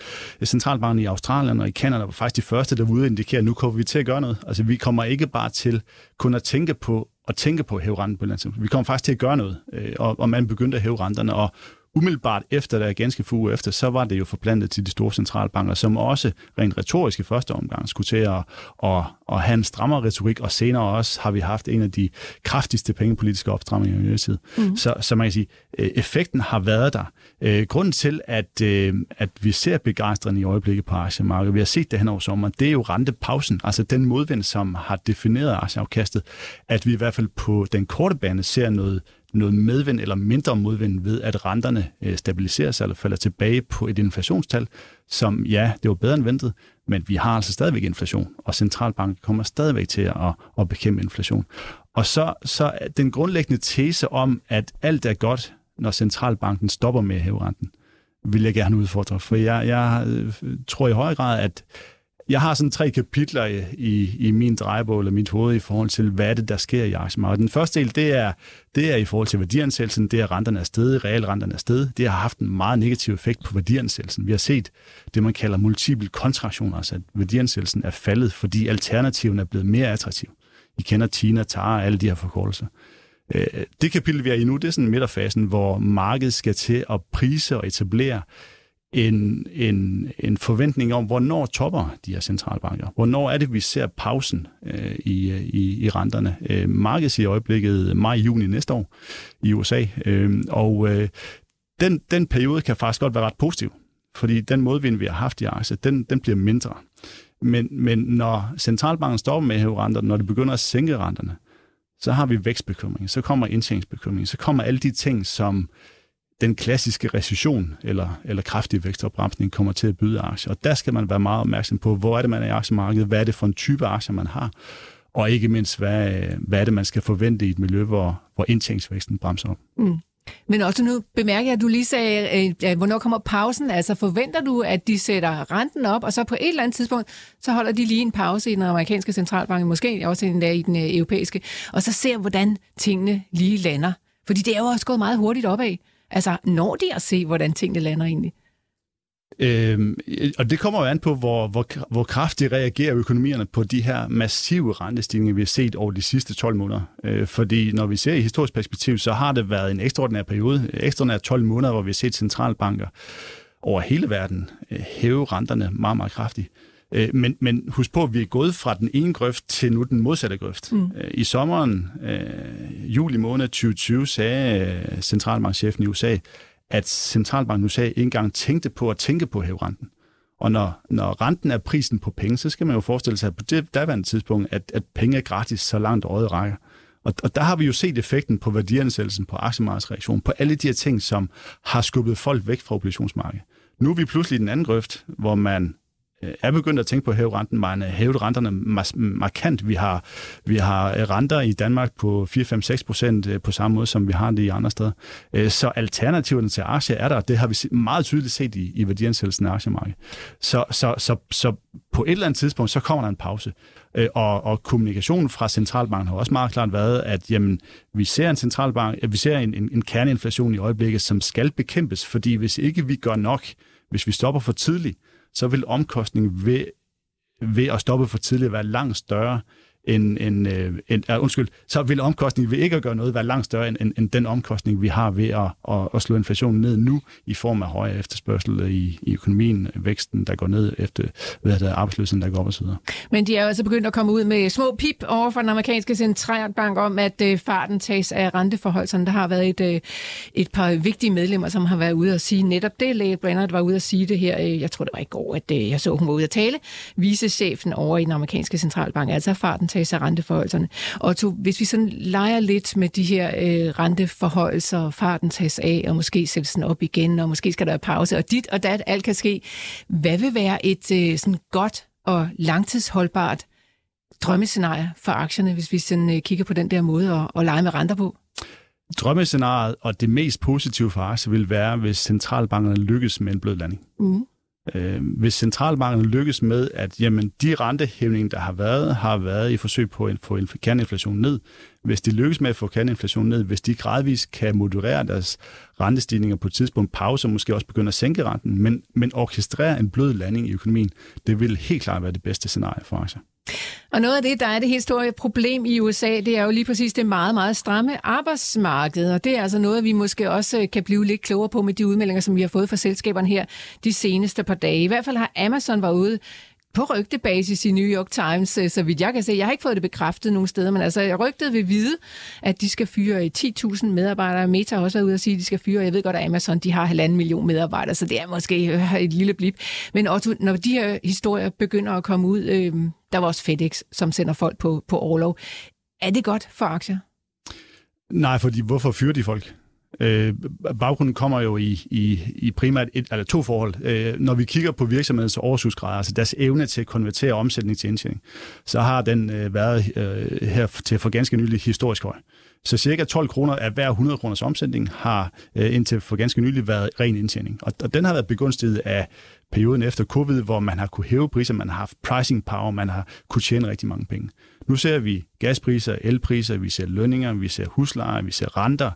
centralbanken i Australien og i Kanada var faktisk de første, der ude indikere, at nu kommer vi til at gøre noget. Altså vi kommer ikke bare til kun at tænke på at tænke på at hæve renten på et eller andet Vi kommer faktisk til at gøre noget, øh, og, og man begyndte at hæve renterne, og umiddelbart efter, der ganske få uger efter, så var det jo forplantet til de store centralbanker, som også rent retorisk i første omgang skulle til at, at, at have en strammere retorik, og senere også har vi haft en af de kraftigste pengepolitiske opstramninger i nyere. Mm. Så, så man kan sige, øh, effekten har været der. Øh, grunden til, at, øh, at vi ser begejstring i øjeblikket på aktiemarkedet, vi har set det hen over sommeren, det er jo rentepausen, altså den modvind, som har defineret aktieafkastet, at vi i hvert fald på den korte bane ser noget noget medvind eller mindre modvind ved, at renterne øh, stabiliserer sig eller falder tilbage på et inflationstal, som ja, det var bedre end ventet, men vi har altså stadigvæk inflation, og centralbanken kommer stadigvæk til at, at bekæmpe inflation. Og så, så den grundlæggende tese om, at alt er godt, når centralbanken stopper med at hæve renten, vil jeg gerne udfordre, for jeg, jeg øh, tror i høj grad, at jeg har sådan tre kapitler i, i, i min drejebog eller mit hoved i forhold til, hvad det, der sker i aktiemarkedet. Den første del, det er, det er i forhold til værdiansættelsen, det er renterne er stedet, realrenterne er stedet. Det har haft en meget negativ effekt på værdiansættelsen. Vi har set det, man kalder multiple kontraktion, altså at værdiansættelsen er faldet, fordi alternativen er blevet mere attraktiv. I kender Tina, Tara, alle de her forkortelser. Øh, det kapitel, vi er i nu, det er sådan midterfasen, hvor markedet skal til at prise og etablere en, en, en forventning om, hvornår topper de her centralbanker? Hvornår er det, vi ser pausen øh, i, i, i renterne? Øh, markedet i øjeblikket maj-juni næste år i USA, øh, og øh, den, den periode kan faktisk godt være ret positiv, fordi den modvind, vi har haft i aktier, den, den bliver mindre. Men, men når centralbanken stopper med at hæve renter, når det begynder at sænke renterne, så har vi vækstbekymring, så kommer indtjeningsbekymring, så kommer alle de ting, som den klassiske recession eller, eller kraftig vækstopbremsning kommer til at byde aktier. Og der skal man være meget opmærksom på, hvor er det, man er i aktiemarkedet, hvad er det for en type aktier, man har, og ikke mindst, hvad, hvad er det, man skal forvente i et miljø, hvor, hvor indtægtsvæksten bremser op. Mm. Men også nu bemærker jeg, at du lige sagde, øh, hvornår kommer pausen? Altså forventer du, at de sætter renten op, og så på et eller andet tidspunkt, så holder de lige en pause i den amerikanske centralbank, måske også endda i den øh, europæiske, og så ser, hvordan tingene lige lander. Fordi det er jo også gået meget hurtigt opad. Altså, når de at se, hvordan tingene lander egentlig? Øhm, og det kommer jo an på, hvor, hvor, hvor kraftigt reagerer økonomierne på de her massive rentestigninger, vi har set over de sidste 12 måneder. Øh, fordi når vi ser i historisk perspektiv, så har det været en ekstraordinær periode, ekstraordinær 12 måneder, hvor vi har set centralbanker over hele verden øh, hæve renterne meget, meget kraftigt. Øh, men, men husk på, at vi er gået fra den ene grøft til nu den modsatte grøft. Mm. Øh, I sommeren, øh, juli måned 2020, sagde øh, centralbankchefen i USA, at centralbanken i USA ikke engang tænkte på at tænke på at hæve renten. Og når, når renten er prisen på penge, så skal man jo forestille sig på det daværende tidspunkt, at, at penge er gratis, så langt øjet rækker. Og, og der har vi jo set effekten på værdiansættelsen, på aktiemarkedsreaktionen, på alle de her ting, som har skubbet folk væk fra obligationsmarkedet. Nu er vi pludselig i den anden grøft, hvor man Øh, er begyndt at tænke på at hæve renten. Man øh, har hævet renterne markant. Vi har, vi har øh, renter i Danmark på 4-5-6 procent på samme måde, som vi har det i andre steder. Så alternativerne til aktier er der, det har vi meget tydeligt set i, i værdiansættelsen af aktiemarkedet. Så, så, så, så på et eller andet tidspunkt, så kommer der en pause. Og, og kommunikationen fra centralbanken har også meget klart været, at jamen, vi ser en centralbank, vi ser en, en, en kerneinflation i øjeblikket, som skal bekæmpes, fordi hvis ikke vi gør nok, hvis vi stopper for tidligt, så vil omkostningen ved, ved at stoppe for tidligt være langt større, en, en, øh, en, uh, undskyld, så vil omkostningen ved ikke at gøre noget være langt større end, end, end den omkostning, vi har ved at, at, at slå inflationen ned nu i form af højere efterspørgsel i, i økonomien, væksten, der går ned efter hvad der arbejdsløsheden, der går op og så videre. Men de er jo altså begyndt at komme ud med små pip over for den amerikanske centralbank om, at øh, farten tages af renteforholdene. Der har været et, øh, et par vigtige medlemmer, som har været ude og sige netop det. Læge Brennert var ude at sige det her, jeg tror det var i går, at jeg så, hun var ude at tale. Vicechefen over i den amerikanske centralbank, altså farten tages af renteforholdelserne. Og to, hvis vi sådan leger lidt med de her øh, renteforholdelser, farten tages af, og måske sættes den op igen, og måske skal der være pause, og dit og dat, alt kan ske. Hvad vil være et øh, sådan godt og langtidsholdbart drømmescenarie for aktierne, hvis vi sådan øh, kigger på den der måde at, at lege med renter på? Drømmescenariet og det mest positive for aktier vil være, hvis centralbankerne lykkes med en blød landing. Mm. Øh, hvis centralbanken lykkes med, at jamen, de rentehævninger, der har været, har været i forsøg på at få kerneinflationen ned. Hvis de lykkes med at få kerneinflationen ned, hvis de gradvist kan moderere deres rentestigninger på et tidspunkt, pause og måske også begynde at sænke renten, men, men orkestrere en blød landing i økonomien, det vil helt klart være det bedste scenarie for aktier. Og noget af det, der er det helt store problem i USA, det er jo lige præcis det meget, meget stramme arbejdsmarked. Og det er altså noget, vi måske også øh, kan blive lidt klogere på med de udmeldinger, som vi har fået fra selskaberne her de seneste par dage. I hvert fald har Amazon været ude på rygtebasis i New York Times, øh, så vidt jeg kan se. Jeg har ikke fået det bekræftet nogen steder, men altså rygtet vil vide, at de skal fyre 10.000 medarbejdere. Meta har også været ude og sige, at de skal fyre. Jeg ved godt, at Amazon de har halvanden million medarbejdere, så det er måske øh, et lille blip. Men Otto, når de her historier begynder at komme ud, øh, der var også FedEx, som sender folk på, på overlov. Er det godt for aktier? Nej, fordi hvorfor fyrer de folk? Øh, baggrunden kommer jo i, i, i primært et, eller to forhold. Øh, når vi kigger på virksomhedens overskudsgrad, altså deres evne til at konvertere omsætning til indtjening, så har den øh, været øh, her til for ganske nylig historisk høj. Så cirka 12 kroner af hver 100 kroners omsætning har øh, indtil for ganske nylig været ren indtjening. Og, og den har været begunstiget af perioden efter covid, hvor man har kunne hæve priser, man har haft pricing power, man har kunne tjene rigtig mange penge. Nu ser vi gaspriser, elpriser, vi ser lønninger, vi ser huslejer, vi ser renter,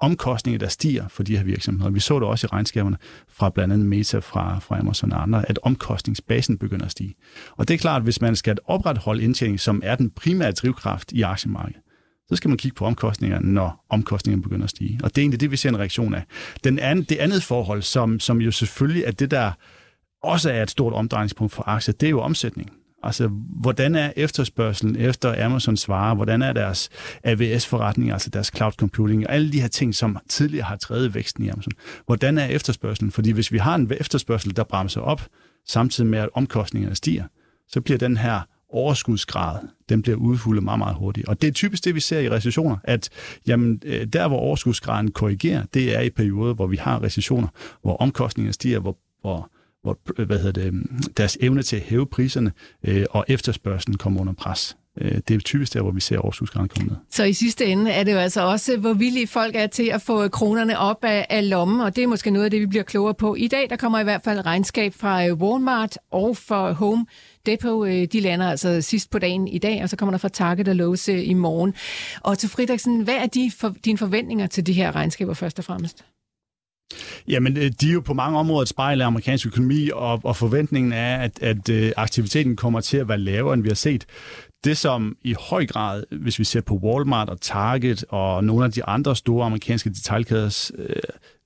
omkostninger, der stiger for de her virksomheder. Vi så det også i regnskaberne fra blandt andet Meta, fra, fra Amazon og andre, at omkostningsbasen begynder at stige. Og det er klart, at hvis man skal opretholde indtjening, som er den primære drivkraft i aktiemarkedet, så skal man kigge på omkostningerne, når omkostningerne begynder at stige. Og det er egentlig det, vi ser en reaktion af. Den anden, det andet forhold, som, som jo selvfølgelig er det, der også er et stort omdrejningspunkt for aktier, det er jo omsætning. Altså, hvordan er efterspørgselen efter Amazons varer? Hvordan er deres AWS-forretning, altså deres cloud computing, og alle de her ting, som tidligere har drevet væksten i Amazon? Hvordan er efterspørgselen? Fordi hvis vi har en efterspørgsel, der bremser op, samtidig med at omkostningerne stiger, så bliver den her overskudsgrad, den bliver udfuldet meget, meget hurtigt. Og det er typisk det, vi ser i recessioner, at jamen, øh, der, hvor overskudsgraden korrigerer, det er i perioder, hvor vi har recessioner, hvor omkostningerne stiger, hvor, hvor hvor øh, hvad hedder det, øhm, deres evne til at hæve priserne øh, og efterspørgselen kommer under pres. Øh, det er typisk der, hvor vi ser overskudsgraden komme ned. Så i sidste ende er det jo altså også, hvor villige folk er til at få kronerne op af, af lommen, og det er måske noget af det, vi bliver klogere på. I dag der kommer i hvert fald regnskab fra øh, Walmart og fra Home Depot. De lander altså sidst på dagen i dag, og så kommer der fra Target og Lowe's i morgen. Og til Fridriksen, hvad er de for, dine forventninger til de her regnskaber først og fremmest? Jamen, øh, de er jo på mange områder et spejl af amerikansk økonomi, og, og forventningen er, at, at øh, aktiviteten kommer til at være lavere, end vi har set. Det, som i høj grad, hvis vi ser på Walmart og Target og nogle af de andre store amerikanske detaljkæders øh,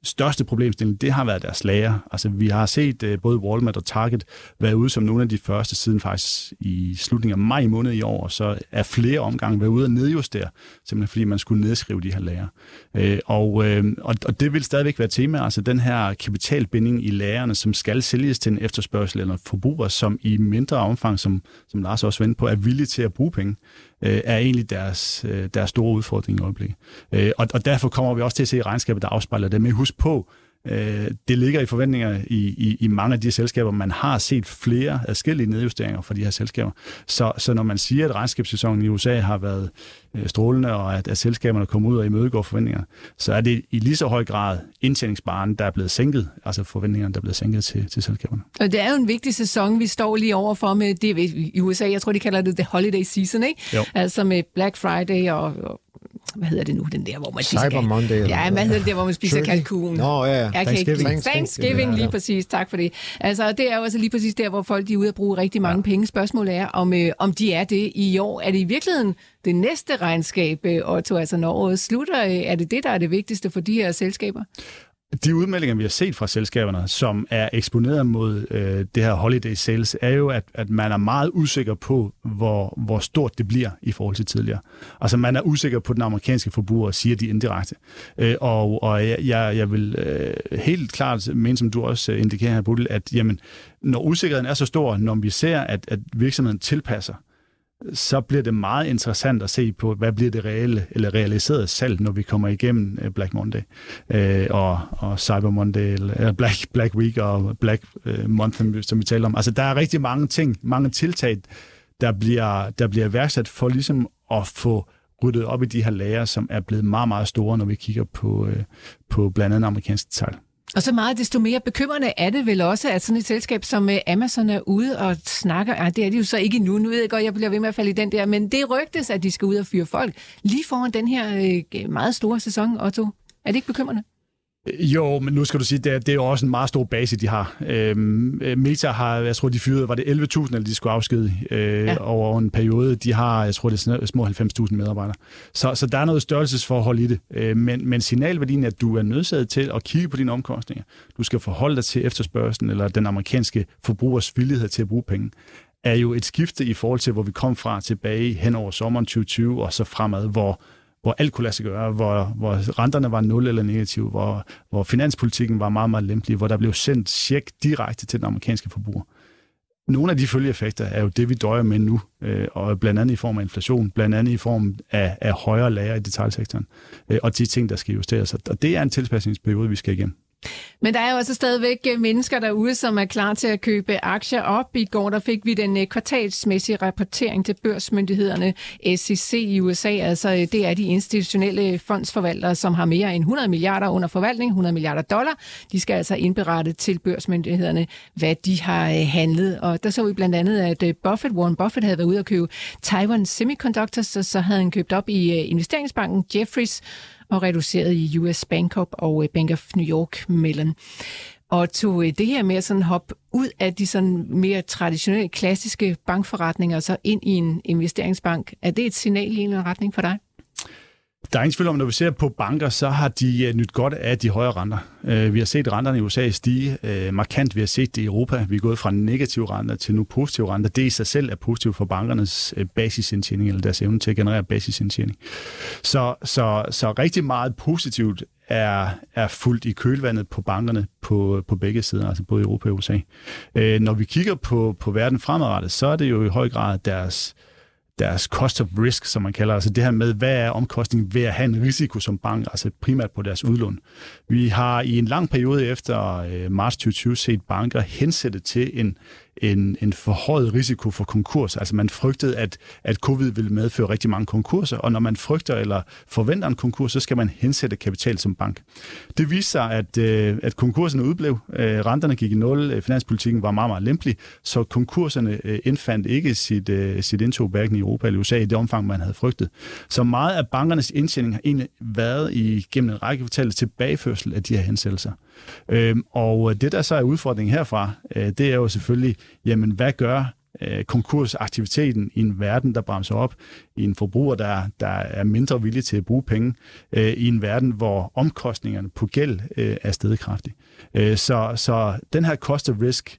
største problemstilling, det har været deres lager. Altså, vi har set uh, både Walmart og Target være ude som nogle af de første siden faktisk i slutningen af maj måned i år, så er flere omgange været ude og nedjustere, simpelthen fordi man skulle nedskrive de her lager. Uh, og, uh, og, og det vil stadigvæk være tema, altså den her kapitalbinding i lagerne, som skal sælges til en efterspørgsel eller forbruger, som i mindre omfang, som, som Lars også vendte på, er villig til at bruge penge øh, er egentlig deres, øh, deres store udfordring i øjeblikket. Øh, og, og derfor kommer vi også til at se regnskabet, der afspejler det. Men husk på, øh, det ligger i forventninger i, i, i mange af de selskaber. Man har set flere adskillige nedjusteringer for de her selskaber. Så, så når man siger, at regnskabssæsonen i USA har været øh, strålende, og at, at selskaberne kommer ud og imødegår forventninger, så er det i lige så høj grad indtjeningsbaren, der er blevet sænket, altså forventningerne, der er blevet sænket til, til selskaberne. Og det er jo en vigtig sæson, vi står lige overfor med det i USA. Jeg tror, de kalder det the holiday season, ikke? Jo. Altså med Black Friday og, og hvad hedder det nu, den der, hvor man spiser Cyber Monday. eller Ja, hvad hedder det der, hvor man spiser Turkey. kalkun? Nå, ja, ja. Kan Thanksgiving. Thanksgiving, Ja, lige præcis. Tak for det. Altså, det er jo altså lige præcis der, hvor folk de er ude at bruge rigtig mange ja. penge. Spørgsmålet er, om, øh, om de er det i år. Er det i virkeligheden det næste regnskab, øh, Otto, altså når året slutter? øh, Er det det, der er det vigtigste for de her selskaber? De udmeldinger, vi har set fra selskaberne, som er eksponeret mod øh, det her holiday sales, er jo, at, at man er meget usikker på, hvor, hvor stort det bliver i forhold til tidligere. Altså man er usikker på den amerikanske forbruger, siger de indirekte. Øh, og og jeg, jeg, vil øh, helt klart mene, som du også øh, indikerer her, Budel, at jamen, når usikkerheden er så stor, når vi ser, at, at virksomheden tilpasser, så bliver det meget interessant at se på, hvad bliver det reelle eller realiserede salg, når vi kommer igennem øh, Black Monday øh, og, og Cyber Monday, eller øh, Black, Black Week og Black øh, Month, som vi- taler om. Altså, der er rigtig mange ting, mange tiltag, der bliver, der bliver værksat for ligesom at få ryddet op i de her lager, som er blevet meget, meget store, når vi kigger på, øh, på blandt andet amerikanske tal. Og så meget desto mere bekymrende er det vel også, at sådan et selskab som øh, Amazon er ude og snakker. Ja, det er de jo så ikke nu, Nu ved jeg godt, jeg bliver ved med at falde i den der. Men det rygtes, at de skal ud og fyre folk lige foran den her øh, meget store sæson, Otto. Er det ikke bekymrende? Jo, men nu skal du sige, det er, det er jo også en meget stor base, de har. Øhm, øh, Meta har, jeg tror, de fyrede, var det 11.000, eller de skulle afskede øh, ja. over en periode. De har, jeg tror, det er små 90.000 medarbejdere. Så, så der er noget størrelsesforhold i det. Øh, men, men signalværdien er, at du er nødsaget til at kigge på dine omkostninger. Du skal forholde dig til efterspørgselen, eller den amerikanske forbrugers villighed til at bruge penge er jo et skifte i forhold til, hvor vi kom fra tilbage hen over sommeren 2020 og så fremad, hvor, hvor alt kunne lade sig gøre, hvor, hvor renterne var nul eller negative, hvor, hvor finanspolitikken var meget, meget lempelig, hvor der blev sendt check direkte til den amerikanske forbruger. Nogle af de følgeeffekter er jo det, vi døjer med nu, øh, og blandt andet i form af inflation, blandt andet i form af, af højere lager i detaljsektoren, øh, og de ting, der skal justeres. Og det er en tilpasningsperiode, vi skal igennem. Men der er jo også stadigvæk øh, mennesker derude, som er klar til at købe aktier op. I går der fik vi den øh, kvartalsmæssige rapportering til børsmyndighederne SEC i USA. Altså øh, det er de institutionelle fondsforvaltere, som har mere end 100 milliarder under forvaltning, 100 milliarder dollar. De skal altså indberette til børsmyndighederne, hvad de har handlet. Og der så vi blandt andet, at Buffett, Warren Buffett havde været ude og købe Taiwan Semiconductors, og så havde han købt op i investeringsbanken Jeffries, og reduceret i US Bank og øh, Bank of New York Mellon. Og tog øh, det her med at sådan hoppe ud af de sådan mere traditionelle, klassiske bankforretninger, og så ind i en investeringsbank. Er det et signal i en eller anden retning for dig? Der er ingen tvivl om, når vi ser på banker, så har de øh, nyt godt af de højere renter. Øh, vi har set renterne i USA stige øh, markant. Vi har set det i Europa. Vi er gået fra negative renter til nu positive renter. Det i sig selv er positivt for bankernes basisindtjening, eller deres evne til at generere basisindtjening. Så, så, så rigtig meget positivt er, er fuldt i kølvandet på bankerne på, på begge sider, altså både i Europa og USA. Når vi kigger på, på verden fremadrettet, så er det jo i høj grad deres deres cost of risk, som man kalder altså det her med, hvad er omkostningen ved at have en risiko som bank, altså primært på deres udlån. Vi har i en lang periode efter øh, marts 2020 set banker hensætte til en, en, en forhøjet risiko for konkurs. Altså man frygtede, at, at covid ville medføre rigtig mange konkurser, og når man frygter eller forventer en konkurs, så skal man hensætte kapital som bank. Det viste sig, at, øh, at konkurserne udblev. Øh, renterne gik i nul, øh, finanspolitikken var meget, meget lempelig, så konkurserne øh, indfandt ikke sit, øh, sit indtog hverken i Europa eller USA i det omfang, man havde frygtet. Så meget af bankernes indtjening har egentlig været i, gennem en række kvartaler tilbageførsel af de her hensættelser. Øhm, og øh, det, der så er udfordringen herfra, øh, det er jo selvfølgelig, jamen hvad gør øh, konkursaktiviteten i en verden, der bremser op, i en forbruger, der, der er mindre villig til at bruge penge, øh, i en verden, hvor omkostningerne på gæld øh, er stedet. Øh, så, så den her cost of risk,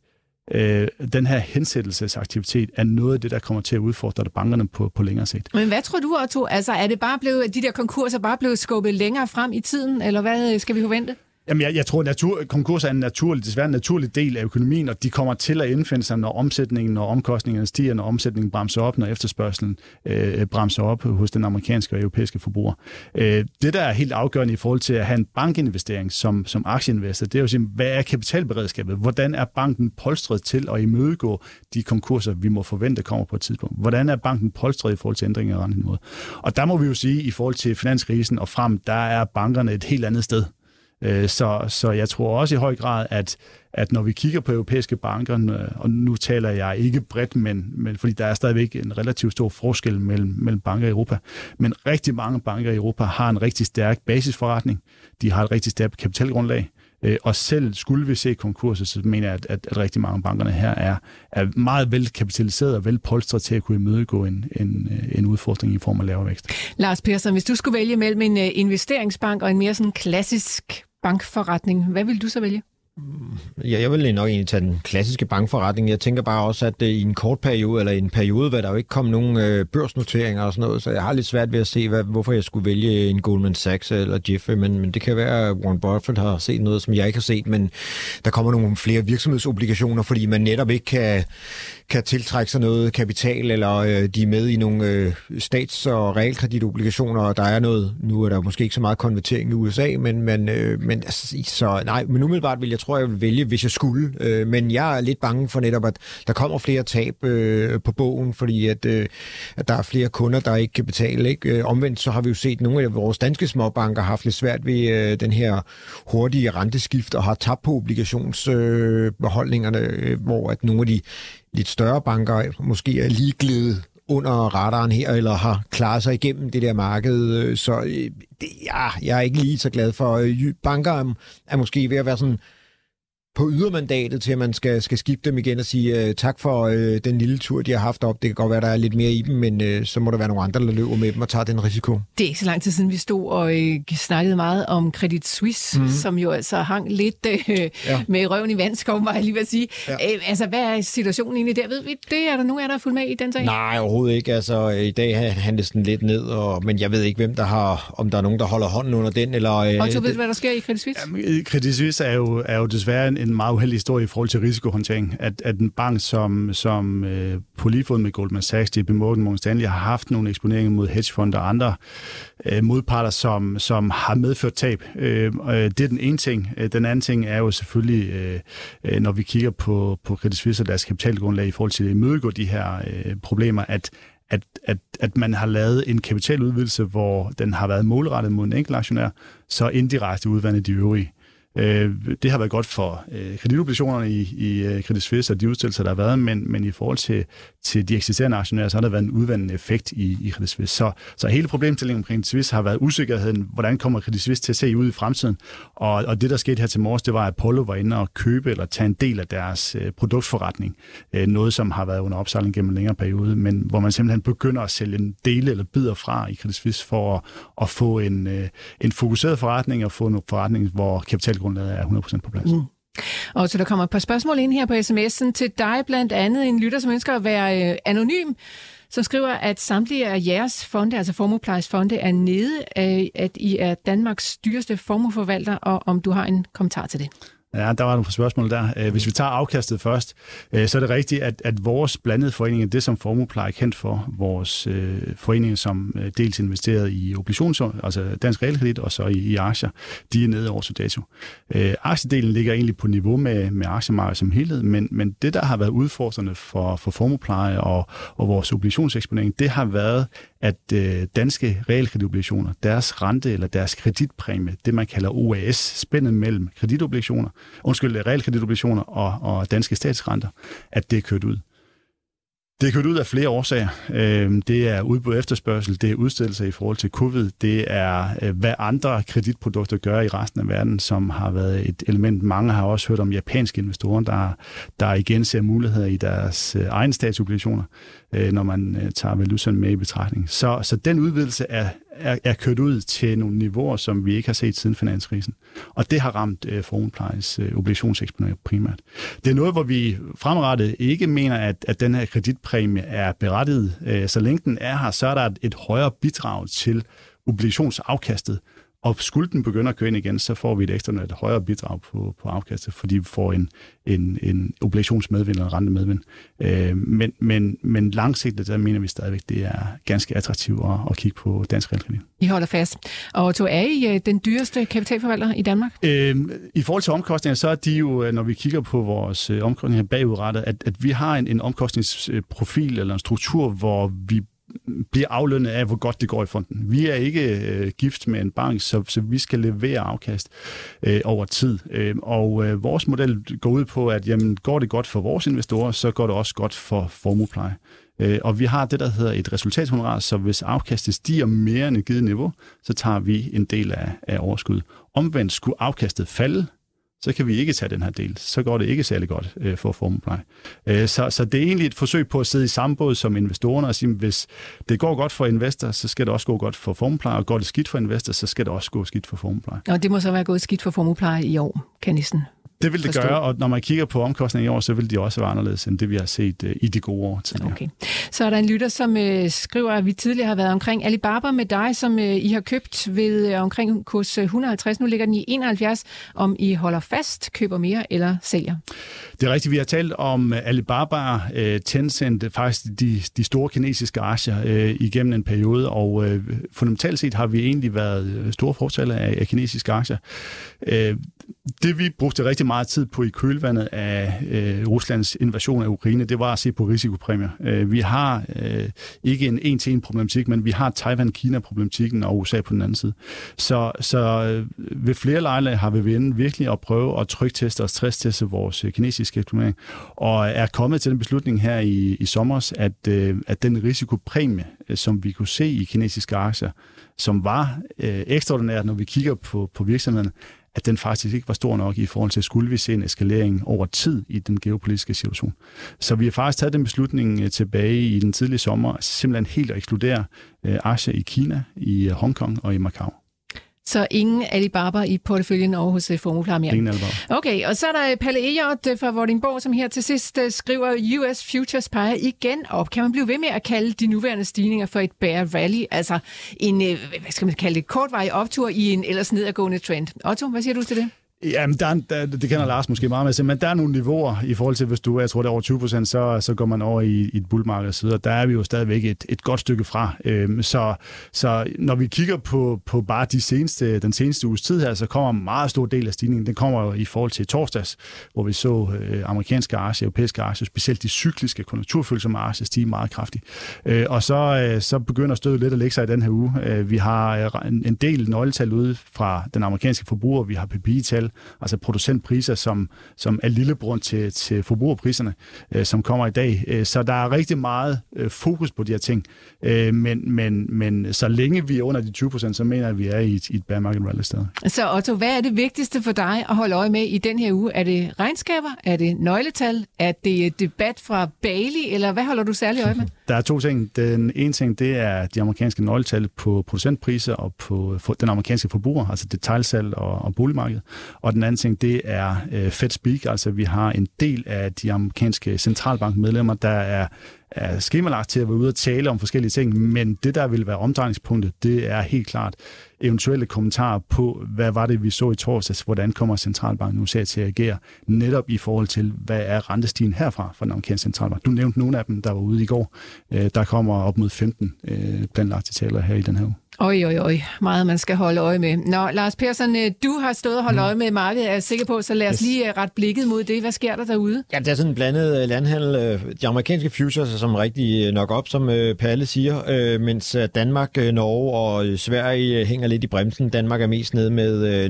øh, den her hensættelsesaktivitet er noget af det, der kommer til at udfordre bankerne på, på længere sigt. Men hvad tror du, Otto? Altså, er det bare blevet, de der konkurser bare blevet skubbet længere frem i tiden, eller hvad skal vi forvente? Jamen, jeg, jeg tror, at natur, konkurser er en naturlig, desværre en naturlig del af økonomien, og de kommer til at indfinde sig, når omsætningen og omkostningerne stiger, når omsætningen bremser op, når efterspørgselen øh, bremser op hos den amerikanske og europæiske forbruger. Øh, det, der er helt afgørende i forhold til at have en bankinvestering som, som aktieinvestor, det er jo simpelthen, hvad er kapitalberedskabet? Hvordan er banken polstret til at imødegå de konkurser, vi må forvente kommer på et tidspunkt? Hvordan er banken polstret i forhold til ændringer af renteniveauet? Og der må vi jo sige, i forhold til finanskrisen og frem, der er bankerne et helt andet sted. Øh, så, så jeg tror også i høj grad, at, at når vi kigger på europæiske banker, øh, og nu taler jeg ikke bredt, men, men fordi der er stadigvæk en relativt stor forskel mellem, mellem banker i Europa, men rigtig mange banker i Europa har en rigtig stærk basisforretning, de har et rigtig stærkt kapitalgrundlag, øh, og selv skulle vi se konkurser, så mener jeg, at, at, at rigtig mange af bankerne her er, er meget velkapitaliseret og velpolstret til at kunne imødegå en, en, øh, en udfordring i form af lavere vækst. Lars Persson, hvis du skulle vælge mellem en investeringsbank og en mere sådan klassisk bankforretning. Hvad vil du så vælge? Mm, ja, jeg vil nok egentlig tage den klassiske bankforretning. Jeg tænker bare også, at øh, i en kort periode, eller i en periode, hvor der jo ikke kom nogen øh, børsnoteringer og sådan noget, så jeg har lidt svært ved at se, hvad, hvorfor jeg skulle vælge en Goldman Sachs eller Jeffrey, men, men det kan være, at Warren Buffett har set noget, som jeg ikke har set, men der kommer nogle flere virksomhedsobligationer, fordi man netop ikke kan, kan tiltrække sig noget kapital, eller øh, de er med i nogle øh, stats- og realkreditobligationer, og der er noget, nu er der måske ikke så meget konvertering i USA, men, men, øh, men altså, så nej, men umiddelbart vil jeg tror, jeg vil vælge, hvis jeg skulle, øh, men jeg er lidt bange for netop, at der kommer flere tab øh, på bogen, fordi at, øh, at der er flere kunder, der ikke kan betale. Ikke? Øh, omvendt så har vi jo set, at nogle af vores danske småbanker har haft lidt svært ved øh, den her hurtige renteskift, og har tabt på obligationsbeholdningerne, øh, øh hvor at nogle af de lidt større banker måske er ligeglæde under radaren her, eller har klaret sig igennem det der marked. Øh, så øh, det, ja, jeg er ikke lige så glad for. Banker er måske ved at være sådan på ydermandatet til, at man skal, skal skifte dem igen og sige uh, tak for uh, den lille tur, de har haft op. Det kan godt være, der er lidt mere i dem, men uh, så må der være nogle andre, der løber med dem og tager den risiko. Det er ikke så lang tid siden, vi stod og uh, snakkede meget om Credit Suisse, mm. som jo altså hang lidt uh, ja. med røven i vandskov, var jeg lige ved at sige. Ja. Uh, altså, hvad er situationen egentlig der? Ved vi det? Er der nogen af der er fuldt med i den sag? Nej, overhovedet ikke. Altså, i dag handles den lidt ned, og, men jeg ved ikke, hvem der har, om der er nogen, der holder hånden under den. Eller, og så ved du, hvad der sker i Credit Suisse? Jamen, Credit Suisse er jo, er jo desværre en en meget uheldig historie i forhold til risikohåndtering, at, at en bank som, som øh, på lige fod med Goldman Sachs, JP Morgan, Morgan Stanley, har haft nogle eksponeringer mod hedgefonder og andre øh, modparter, som, som har medført tab. Øh, øh det er den ene ting. Øh, den anden ting er jo selvfølgelig, øh, øh, når vi kigger på, på Credit Suisse og deres kapitalgrundlag i forhold til at imødegå de her øh, problemer, at at, at, at man har lavet en kapitaludvidelse, hvor den har været målrettet mod en enkelt aktionær, så indirekte udvandet de øvrige. Øh, det har været godt for øh, kreditobligationerne i, i øh, Credit Suisse og de udstillelser, der har været, men, men i forhold til, til de eksisterende aktionærer, så har der været en udvandende effekt i, i Credit Suisse. Så, så hele problemstillingen omkring Credit Suisse har været usikkerheden, hvordan kommer Credit Suisse til at se ud i fremtiden? Og, og det, der skete her til morges, det var, at Apollo var inde og købe eller tage en del af deres øh, produktforretning. Øh, noget, som har været under opsejling gennem en længere periode, men hvor man simpelthen begynder at sælge en dele eller bidder fra i Credit Suisse for at, at få en, øh, en fokuseret forretning og få en forretning, hvor kapital grundlaget er 100% på plads. Mm. Og så der kommer et par spørgsmål ind her på sms'en til dig, blandt andet en lytter, som ønsker at være øh, anonym, som skriver, at samtlige af jeres fonde, altså Formuplejes fonde, er nede, øh, at I er Danmarks dyreste formueforvalter, og om du har en kommentar til det. Ja, der var nogle spørgsmål der. Øh, hvis vi tager afkastet først, øh, så er det rigtigt, at, at vores blandede forening, det som formuepleje er kendt for, vores øh, foreninger, som øh, dels investeret i obligations, altså dansk realkredit, og så i, i aktier, de er nede over dato. Øh, aktiedelen ligger egentlig på niveau med, med aktiemarkedet som helhed, men, men det, der har været udfordrende for, for formuepleje og, og vores obligationseksponering, det har været, at øh, danske realkreditobligationer, deres rente eller deres kreditpræmie, det man kalder OAS, spændet mellem kreditobligationer, undskyld, realkreditobligationer og, og danske statsrenter, at det er kørt ud. Det er kørt ud af flere årsager. Øhm, det er udbud og efterspørgsel, det er udstillelser i forhold til covid, det er øh, hvad andre kreditprodukter gør i resten af verden, som har været et element. Mange har også hørt om japanske investorer, der, der igen ser muligheder i deres øh, egne egen statsobligationer, øh, når man tager valutaen med i betragtning. Så, så den udvidelse er, er, er kørt ud til nogle niveauer, som vi ikke har set siden finanskrisen. Og det har ramt øh, formueplejes øh, obligationseksponering primært. Det er noget, hvor vi fremrettet ikke mener, at, at den her kreditpræmie er berettiget. Øh, så længe den er her, så er der et, et højere bidrag til obligationsafkastet, og skulle den begynde at køre ind igen, så får vi et ekstra et højere bidrag på, på afkastet, fordi vi får en, en, en obligationsmedvind eller en rentemedvind. Øh, men, men, men langsigtet, der mener vi stadigvæk, det er ganske attraktivt at, at kigge på dansk realkredit. I holder fast. Og Otto, er I øh, den dyreste kapitalforvalter i Danmark? Øh, I forhold til omkostninger, så er de jo, øh, når vi kigger på vores øh, omkostninger bagudrettet, at, at vi har en, en omkostningsprofil eller en struktur, hvor vi bliver aflønnet af, hvor godt det går i fonden. Vi er ikke øh, gift med en bank, så, så vi skal levere afkast øh, over tid. Øh, og øh, vores model går ud på, at jamen, går det godt for vores investorer, så går det også godt for formuepleje. Øh, og vi har det, der hedder et resultathonorar, så hvis afkastet stiger mere end et givet niveau, så tager vi en del af, af overskud. Omvendt skulle afkastet falde, så kan vi ikke tage den her del. Så går det ikke særlig godt øh, for formuepleje. Øh, så, så det er egentlig et forsøg på at sidde i samme båd som investorerne og sige, hvis det går godt for investor, så skal det også gå godt for formuepleje, og går det skidt for investor, så skal det også gå skidt for formuepleje. Og det må så være gået skidt for formuepleje i år, kan næsten det vil det forstå. gøre, og når man kigger på omkostninger i år, så vil de også være anderledes end det, vi har set uh, i de gode år tidligere. Okay. Så er der en lytter, som uh, skriver, at vi tidligere har været omkring Alibaba med dig, som uh, I har købt ved uh, omkring kurs 150. Nu ligger den i 71, om I holder fast, køber mere eller sælger. Det er rigtigt. Vi har talt om Alibaba, uh, Tencent, faktisk de, de store kinesiske aktier uh, igennem en periode, og uh, fundamentalt set har vi egentlig været store fortaler af, af kinesiske aktier. Uh, det vi brugte rigtig meget tid på i kølvandet af øh, Ruslands invasion af Ukraine, det var at se på risikopræmier. Øh, vi har øh, ikke en en-til-en problematik, men vi har Taiwan-Kina-problematikken og USA på den anden side. Så, så øh, ved flere lejligheder har vi været virkelig at prøve at trykteste og stressteste vores øh, kinesiske eksponering, og er kommet til den beslutning her i, i sommer, at, øh, at den risikopræmie, øh, som vi kunne se i kinesiske aktier, som var øh, ekstraordinært, når vi kigger på, på virksomhederne, at den faktisk ikke var stor nok i forhold til, skulle vi se en eskalering over tid i den geopolitiske situation. Så vi har faktisk taget den beslutning øh, tilbage i den tidlige sommer, simpelthen helt at ekskludere øh, aktier i Kina, i øh, Hongkong og i Macau. Så ingen Alibaba i porteføljen over hos uh, Formuepleje mere. Ingen Alibaba. Okay, og så er der Palle Ejert uh, fra Vordingborg, som her til sidst skriver, US Futures peger igen op. Kan man blive ved med at kalde de nuværende stigninger for et bear rally? Altså en, hvad skal man kalde det, kortvarig optur i en ellers nedadgående trend. Otto, hvad siger du til det? Jamen, der, der, det kender Lars måske meget med, men der er nogle niveauer i forhold til, hvis du jeg tror, det er over 20 procent, så, så går man over i, i et bullmarked osv. der er vi jo stadigvæk et, et godt stykke fra. Øhm, så, så når vi kigger på, på bare de seneste, den seneste uges tid her, så kommer en meget stor del af stigningen, den kommer jo i forhold til torsdags, hvor vi så øh, amerikanske aktier, europæiske aktier, specielt de cykliske konjunkturfølsomme aktier stige meget kraftigt. Øh, og så, øh, så begynder stødet lidt at lægge sig i den her uge. Øh, vi har øh, en, en del nøgletal ude fra den amerikanske forbruger, vi har PPI-tal, altså producentpriser, som, som er lillebror til, til forbrugerpriserne, øh, som kommer i dag. Øh, så der er rigtig meget øh, fokus på de her ting. Øh, men, men, men så længe vi er under de 20 procent, så mener jeg, at vi er i et, i et bear market rally sted. Så Otto, hvad er det vigtigste for dig at holde øje med i den her uge? Er det regnskaber? Er det nøgletal? Er det debat fra Bailey? Eller hvad holder du særlig øje med? Der er to ting. Den ene ting, det er de amerikanske nøgletal på producentpriser og på den amerikanske forbruger, altså detaljsalg og, og boligmarkedet. Og den anden ting, det er øh, Fed Speak, altså vi har en del af de amerikanske centralbankmedlemmer, der er, er skemalagt til at være ude og tale om forskellige ting, men det, der vil være omdrejningspunktet, det er helt klart eventuelle kommentarer på, hvad var det, vi så i torsdags, hvordan kommer centralbanken USA til at agere, netop i forhold til, hvad er rentestigen herfra fra den amerikanske centralbank. Du nævnte nogle af dem, der var ude i går. Øh, der kommer op mod 15 øh, planlagte taler her i den her uge. Oj, oj, oj. Meget man skal holde øje med. Nå, Lars Persson, øh, du har stået og holdt øje med markedet, er jeg sikker på, så lad os yes. lige øh, ret blikket mod det. Hvad sker der derude? Ja, det er sådan en blandet øh, landhandel. De amerikanske futures er som rigtig nok op, som Palle siger, mens Danmark, Norge og Sverige hænger lidt i bremsen. Danmark er mest nede med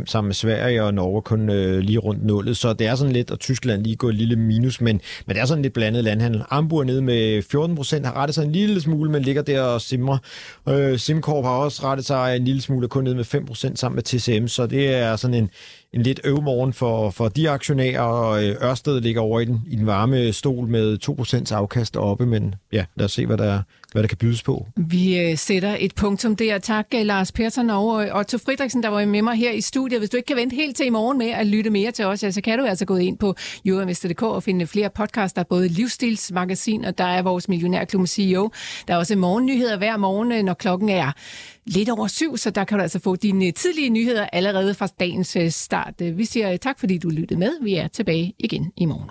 0,5 sammen med Sverige, og Norge kun lige rundt nullet. Så det er sådan lidt, og Tyskland lige går et lille minus, men, men det er sådan lidt blandet landhandel. Ambur nede med 14 procent, har rettet sig en lille smule, men ligger der og simrer. Øh, SimCorp har også rettet sig en lille smule, kun ned med 5% sammen med TCM, så det er sådan en, en lidt øvmorgen for, for de aktionærer, og øh, Ørsted ligger over i den, i den varme stol med 2% afkast oppe, men ja, lad os se, hvad der, hvad der kan bydes på. Vi øh, sætter et punktum der. Tak, øh, Lars Persson og øh, Otto Fridriksen, der var med mig her i studiet. Hvis du ikke kan vente helt til i morgen med at lytte mere til os, så kan du altså gå ind på jordinvestor.dk og finde flere podcaster, både Livsstilsmagasin, og der er vores Millionærklub CEO. Der er også morgennyheder hver morgen, øh, når klokken er lidt over syv, så der kan du altså få dine tidlige nyheder allerede fra dagens start. Vi siger tak, fordi du lyttede med. Vi er tilbage igen i morgen.